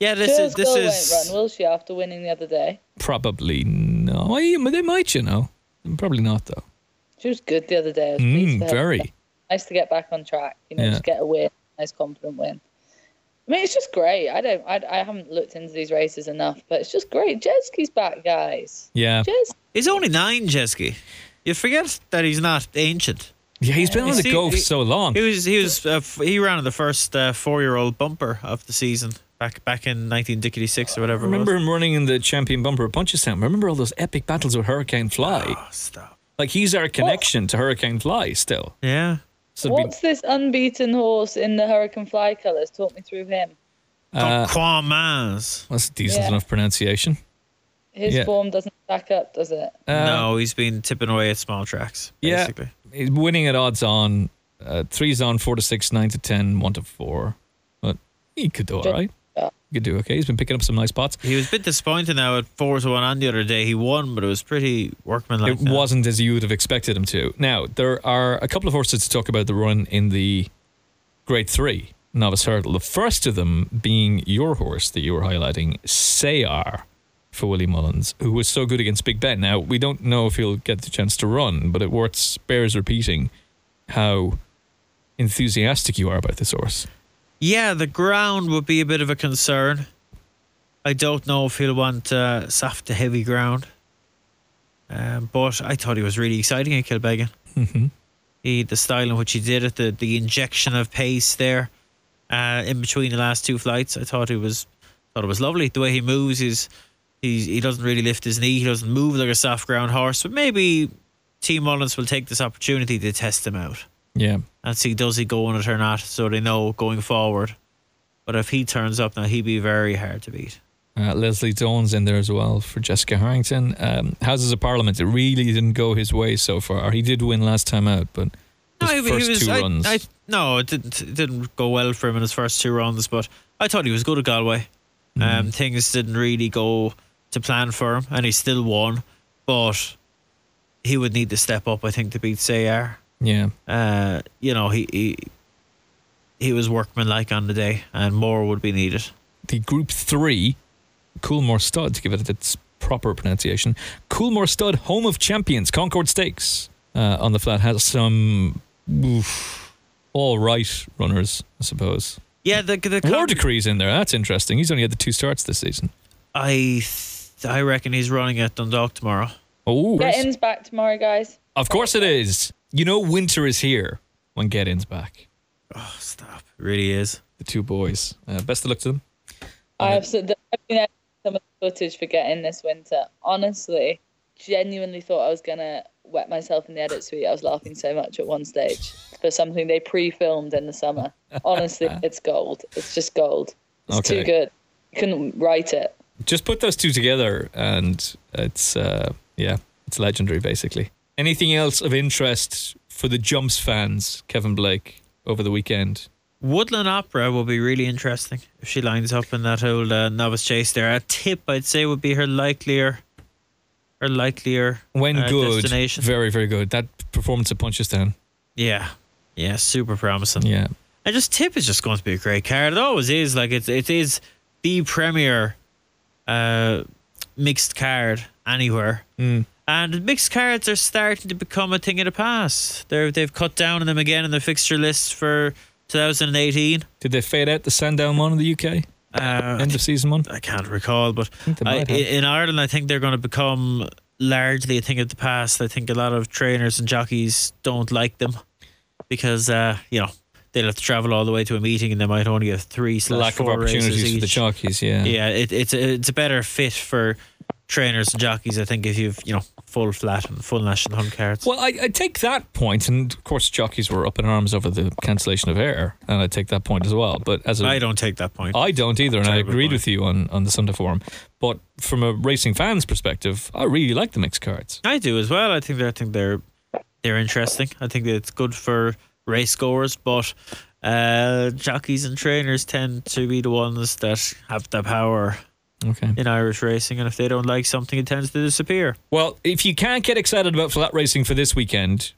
Yeah, this Jill is this Gill is won't run, will she? After winning the other day, Probably no. I- They might, you know. Probably not though. she was good the other day. I was Mm, very. nice to get back on track. You know, Yeah. just get a win, nice confident win. I mean, it's just great. I don't, I, I haven't looked into these races enough, but it's just great. Jezki's back, guys. Yeah. Jes, he's only nine, Jezki. You forget that he's not ancient. Yeah, he's been on the see, go for he- so long. He was he was uh, f- he ran in the first uh, four year old bumper of the season back back in 1966 or whatever. I it remember was. him running in the champion bumper of Punchestown. Remember all those epic battles with Hurricane Fly? Oh, stop. Like he's our connection to Hurricane Fly still. Yeah. So it'd be- what's this unbeaten horse in the Hurricane Fly colours? Talk me through him. Uh, Quamaz. That's a decent Yeah. enough pronunciation. His Yeah. form doesn't stack up, does it? Uh, no, he's been tipping away at small tracks. Yeah. Basically. He's winning at odds on. Uh, three's on, four to six, nine to ten, one to four. But he could do all right. Yeah. He could do okay. He's been picking up some nice spots. He was a bit disappointed now at four to one on the other day. He won, but it was pretty workmanlike. it now. wasn't as you would have expected him to. Now, there are a couple of horses to talk about the run in the Grade 3 novice hurdle. The first of them being your horse that you were highlighting, Sayar, for Willie Mullins, who was so good against Big Ben. Now, we don't know if he'll get the chance to run, but it worth bears repeating how enthusiastic you are about this horse. Yeah, the ground would be a bit of a concern. I don't know if he'll want uh, soft to heavy ground. Um, but I thought he was really exciting at Kilbeggan. Mm-hmm. He, the style in which he did it, the, the injection of pace there uh, in between the last two flights, I thought it was thought it was lovely. The way he moves, he's, he's he doesn't really lift his knee. He doesn't move like a soft ground horse. But maybe Team Mullins will take this opportunity to test him out Yeah. and see does he go on it or not, so they know going forward. But if he turns up now, he'd be very hard to beat. Uh, Leslie Doan's in there as well for Jessica Harrington. Um, Houses of Parliament, it really didn't go his way so far. He did win last time out, but his he- he was- two I- runs. I, no, it didn't. It didn't go well for him in his first two runs, but I thought he was good at Galway. Mm-hmm. Um, things didn't really go to plan for him, and he still won. But he would need to step up, I think, to beat Sayar. yeah. Uh, you know, he he he was workmanlike on the day, and more would be needed. the Group 3, Coolmore Stud, to give it its proper pronunciation. Coolmore Stud, home of champions, Concord Stakes uh, on the flat, has some oof, all right runners, I suppose. Yeah, the the War Decree's in there. That's interesting. He's only had the two starts this season. I th- I reckon he's running at Dundalk tomorrow. Oh, Get in's back tomorrow, guys. of course it is. You know, winter is here when Get In's back. Oh, stop! It really is. The two boys. Uh, best of luck to them. I have so- I've been editing some of the footage for getting this winter. Honestly, genuinely thought I was gonna wet myself in the edit suite. I was laughing so much at one stage for something they pre-filmed in the summer. Honestly, it's gold. It's just gold. It's Okay. too good. Couldn't write it. Just put those two together and it's uh yeah it's legendary basically anything else of interest for the jumps fans kevin blake over the weekend Woodland Opera will be really interesting if she lines up in that old uh, novice chase there. A tip I'd say would be her likelier, her likelier when uh, good destination. very very good that performance at punchestown yeah, yeah, super promising. yeah And just tip is just going to be a great card. It always is. Like it's it is the premier uh, mixed card anywhere. Mm. And mixed cards are starting to become a thing of the past. They're, they've cut down on them again in the fixture list for 2018. did they fade out the sandown one in the uk Uh, end of season one I can't recall, but I, in Ireland, I think they're going to become largely a thing of the past. I think a lot of trainers and jockeys don't like them. because uh, you know they'll have to travel all the way to a meeting and they might only have three slash Lack of four opportunities for the jockeys. Yeah. Yeah, it, it's a, it's a better fit for trainers and jockeys. I think if you've you know full flat and full national hunt cards. Well, I, I take that point, and of course, jockeys were up in arms over the cancellation of air, and I take that point as well. But as a, I don't take that point. I don't either, and I agreed point. with you on, on the Sunday forum. But from a racing fan's perspective, I really like the mixed cards. I do as well. I think I think they're they're interesting. I think it's good for race goers, but uh, jockeys and trainers tend to be the ones that have the power Okay. in Irish racing, and if they don't like something, it tends to disappear. Well, if you can't get excited about flat racing for this weekend,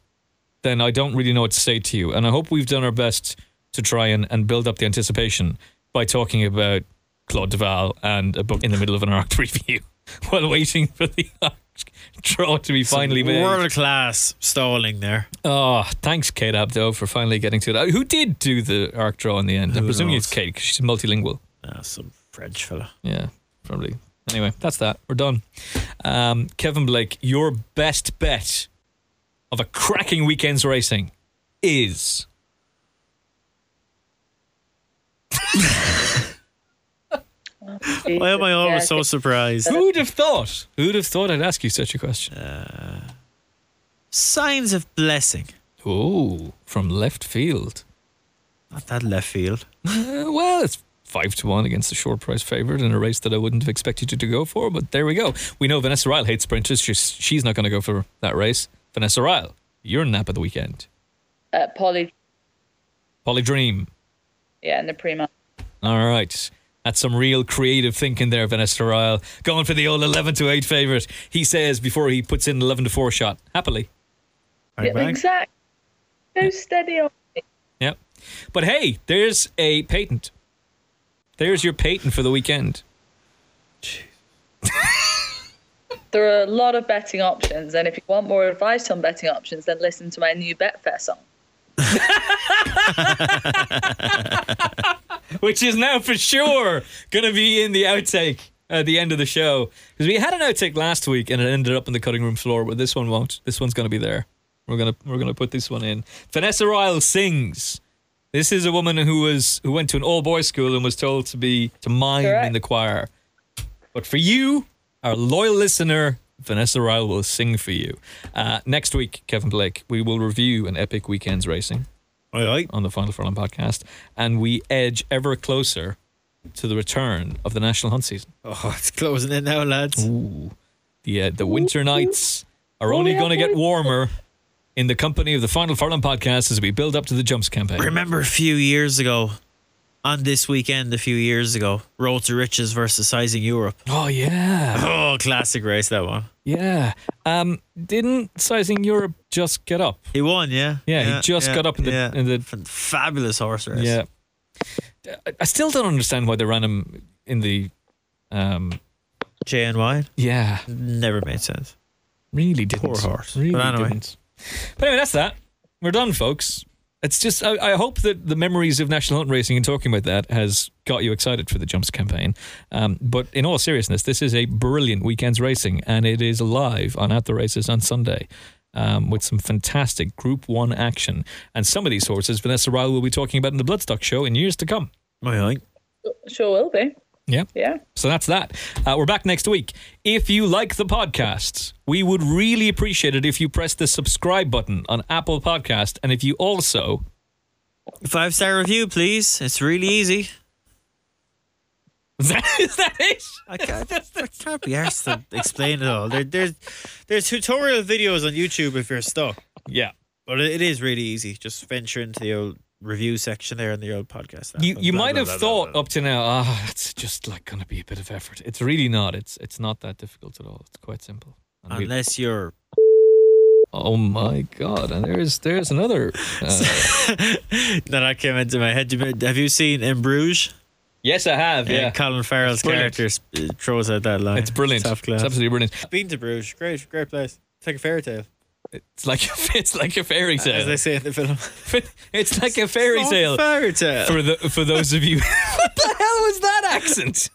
then I don't really know what to say to you. And I hope we've done our best to try and, and build up the anticipation by talking about Claude Duval and a book in the middle of an arc preview while waiting for the arc draw to be finally made. World class stalling there. Oh, thanks, Kate Abdo, for finally getting to it. Who did do the arc draw in the end? I'm Who presuming knows? it's Kate because she's multilingual. Ah, some French fella. Yeah, probably. Anyway, that's that. We're done. Um, Kevin Blake, your best bet of a cracking weekend's racing is. Why am I always so surprised? Who'd have thought? Who'd have thought I'd ask you such a question? Signs of blessing. Oh, from left field. Not that left field. Uh, well, it's five to one against the short price favourite in a race that I wouldn't have expected you to go for. But there we go. We know Vanessa Ryle hates sprinters. She's, she's not going to go for that race. Vanessa Ryle, you're nap of the weekend. Uh, Polly, Polydream. yeah, in the prima. All right. That's some real creative thinking there, Vanessa Ryle. Going for the old 11 to 8 favourite. He says before he puts in 11 to 4 shot. Happily. Yeah, exactly. So steady on. Yep. But hey, there's a patent. There's your patent for the weekend. There are a lot of betting options, and if you want more advice on betting options, then listen to my new Betfair song. which is now for sure going to be in the outtake at the end of the show. Because we had an outtake last week and it ended up on the cutting room floor, but this one won't. This one's going to be there. We're gonna we're gonna put this one in. Vanessa Ryle sings. This is a woman who was who went to an all boys school and was told to be to mime in the choir. But for you, our loyal listener, Vanessa Ryle will sing for you. Uh, next week, Kevin Blake, we will review an epic weekend's racing Aye, aye. on the Final Furlong podcast, and we edge ever closer to the return of the national hunt season. Oh, it's closing in now, lads. Ooh, the uh, the winter nights are only going to get warmer in the company of the Final Furlong podcast as we build up to the jumps campaign. Remember a few years ago, on this weekend, a few years ago, Road to Riches versus Sizing Europe. Oh yeah, Oh, classic race, that one. yeah. Um, didn't Sizing Europe just get up? He won, yeah. Yeah, he just got up in the- in the- fabulous horse race. Yeah. I- I still don't understand why they ran him in the. Um, JNY yeah, never made sense. Really didn't. Poor horse. Really But anyway. didn't. But anyway, that's that. We're done, folks. It's just I, I hope that the memories of national hunt racing and talking about that has got you excited for the jumps campaign. Um, but in all seriousness, this is a brilliant weekend's racing, and it is live on At the Races on Sunday. Um, with some fantastic Group One action, and some of these horses Vanessa Ryle will be talking about in the Bloodstock show in years to come. Aye, aye. Sure will be. Yeah. Yeah. So that's that. Uh, we're back next week. If you like the podcasts, we would really appreciate it if you press the subscribe button on Apple Podcast, and if you also Five star review, please. It's really easy. is that, is that it? I can't, I can't be asked to explain it all. There, there's, there's tutorial videos on YouTube if you're stuck, Yeah. but it, it is really easy. Just venture into the old review section there in the old podcast. app You you blah, might blah, have blah, blah, thought blah. up to now, ah, it's just like going to be a bit of effort. It's really not. It's it's not that difficult at all. It's quite simple. And we- unless you're. oh my god! And there's there's another. Uh, then I came into my head. Have you seen In Bruges? yes, I have. Yeah, Yeah, Colin Farrell's It's brilliant. character uh, throws out that line. it's brilliant. Top It's class. absolutely brilliant. Been to Bruges, great, great place. It's like a fairy tale. It's like it's like a fairy tale, As they say in the film. It's like a fairy Oh, tale Fairy tale. for the for those of you. what the hell was that accent?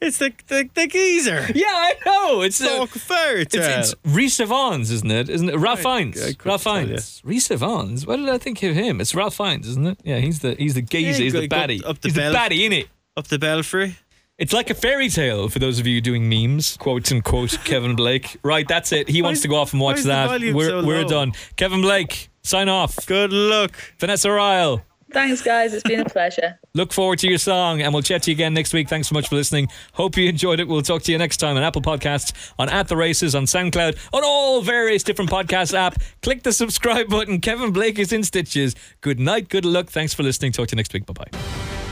it's the, the, the geezer. Yeah, I know. It's uh, Fuck fairy tale. It's, it's Reese Evans, isn't it? Isn't it? Ralph Fiennes. Ralph. Fiennes. Reese Evans. What did I think of him? It's Ralph Fiennes, isn't it? Yeah, he's the he's the geezer. Yeah, he's the baddie. up the he's bell. the baddie in it. Up the belfry. It's like a fairy tale for those of you doing memes, quotes and quote Kevin Blake. Right, that's it. He wants to go off and watch that. We're so we're done. Kevin Blake, sign off. Good luck. Vanessa Ryle. Thanks, guys. It's been a pleasure. Look forward to your song, and we'll chat to you again next week. Thanks so much for listening. Hope you enjoyed it. We'll talk to you next time on Apple Podcasts, on At the Races, on SoundCloud, on all various different podcast app. Click the subscribe button. Kevin Blake is in stitches. Good night, good luck. Thanks for listening. Talk to you next week. Bye bye.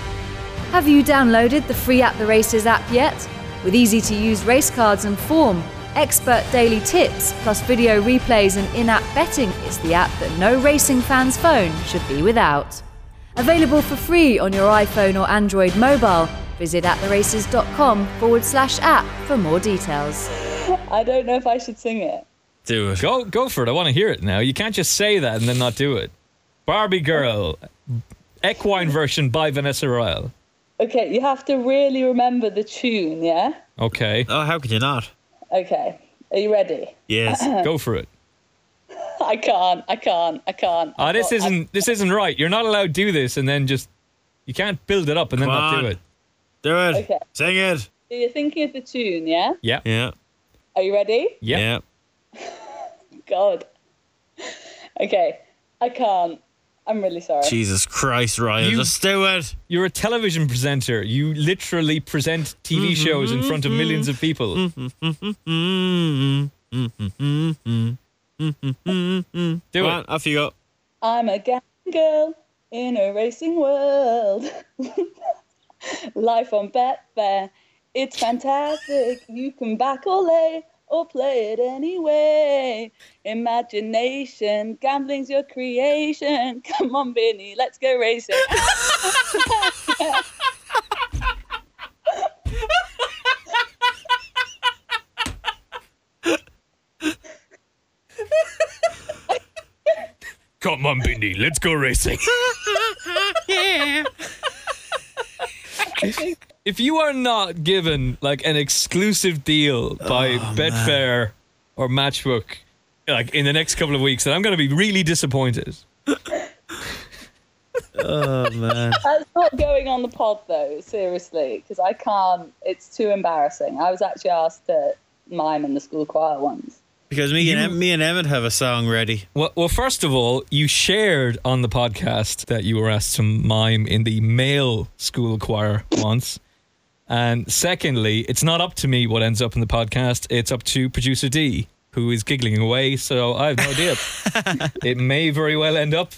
Have you downloaded the free At the Races app yet? With easy to use race cards and form, expert daily tips, plus video replays and in app betting, it's the app that no racing fan's phone should be without. Available for free on your iPhone or Android mobile. Visit attheraces.com forward slash app for more details. I don't know if I should sing it. Do it. Go, go for it. I want to hear it now. You can't just say that and then not do it. Barbie Girl, equine version by Vanessa Ryle. Okay, you have to really remember the tune, yeah? Okay, Oh, how could you not? Okay. Are you ready? Yes. go for it. I can't. I can't. I can't. Ah, this I've got- isn't this isn't right. You're not allowed to do this and then just you can't build it up and then Come not do on. it. Do it. Okay. Sing it. So you're thinking of the tune, yeah? Yeah. Yeah. Are you ready? Yeah. Yeah. God. Okay. I can't. I'm really sorry. Jesus Christ, Ryan. You- Just do it. You're a television presenter. You literally present TV Mm-hmm. shows in front of millions of people. Mm, Do Come it. on, off you go. I'm a gang girl in a racing world. Life on Betfair. It's fantastic. You can back or lay or play it anyway. Imagination, gambling's your creation. Come on, Vinny, let's go racing. Come on, Bindi, let's go racing. If you are not given like an exclusive deal by oh, Betfair or Matchbook, like in the next couple of weeks, then I'm going to be really disappointed. Oh, man. That's not going on the pod though, seriously, because I can't. It's too embarrassing. I was actually asked to mime in the school choir once. Because me and, em- me and Emmett have a song ready. Well, well, first of all, you shared on the podcast that you were asked to mime in the male school choir once. And secondly, it's not up to me what ends up in the podcast. It's up to producer D, who is giggling away. So I have no idea. it may very well end up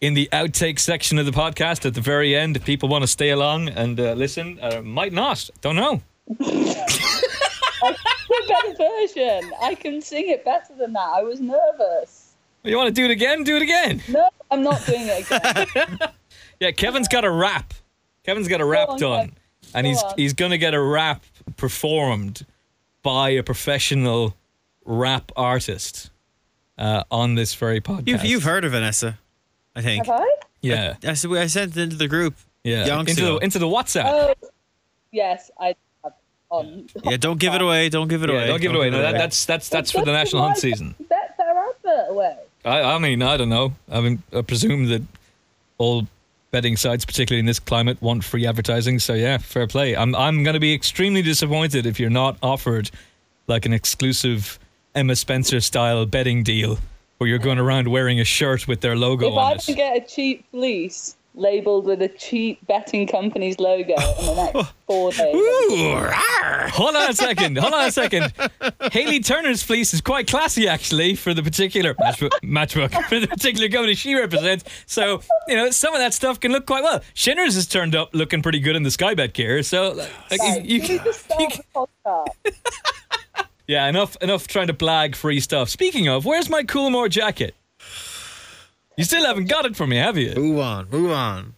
in the outtake section of the podcast at the very end. If people want to stay along and uh, listen, uh, might not. Don't know. The better version. I can sing it better than that. I was nervous. You want to do it again? Do it again. No, I'm not doing it again. Yeah, Kevin's got a rap. Kevin's got a rap on, done, Kev. And Go he's on. he's gonna get a rap performed by a professional rap artist uh, on this very podcast. You've, you've heard of Vanessa, I think. Have I? yeah, I, said- I sent it into the group. yeah, Yonks into the, ago. into the WhatsApp. Oh, yes, I have. On. Yeah, don't give it away. Don't give it yeah, away. don't give it away. No, that, that's that's that's for the national hunt season. Bet their advert away. I, I mean, I don't know. I mean, I presume that all betting sites, particularly in this climate, want free advertising. So yeah, fair play. I'm I'm going to be extremely disappointed if you're not offered like an exclusive Emma Spencer style betting deal where you're going around wearing a shirt with their logo If I on don't it. get a cheap fleece labeled with a cheap betting company's logo in the next four days, Hold on a second. Hold on a second. Hayley Turner's fleece is quite classy, actually, for the particular matchbook, matchbook for the particular company she represents. So, you know, some of that stuff can look quite well. Shinner's has turned up looking pretty good in the Sky Bet gear. So, like, Right, you, you need you- the podcast. yeah, enough, enough trying to blag free stuff. Speaking of, where's my Coolmore jacket? You still haven't got it for me, have you? Move on. Move on.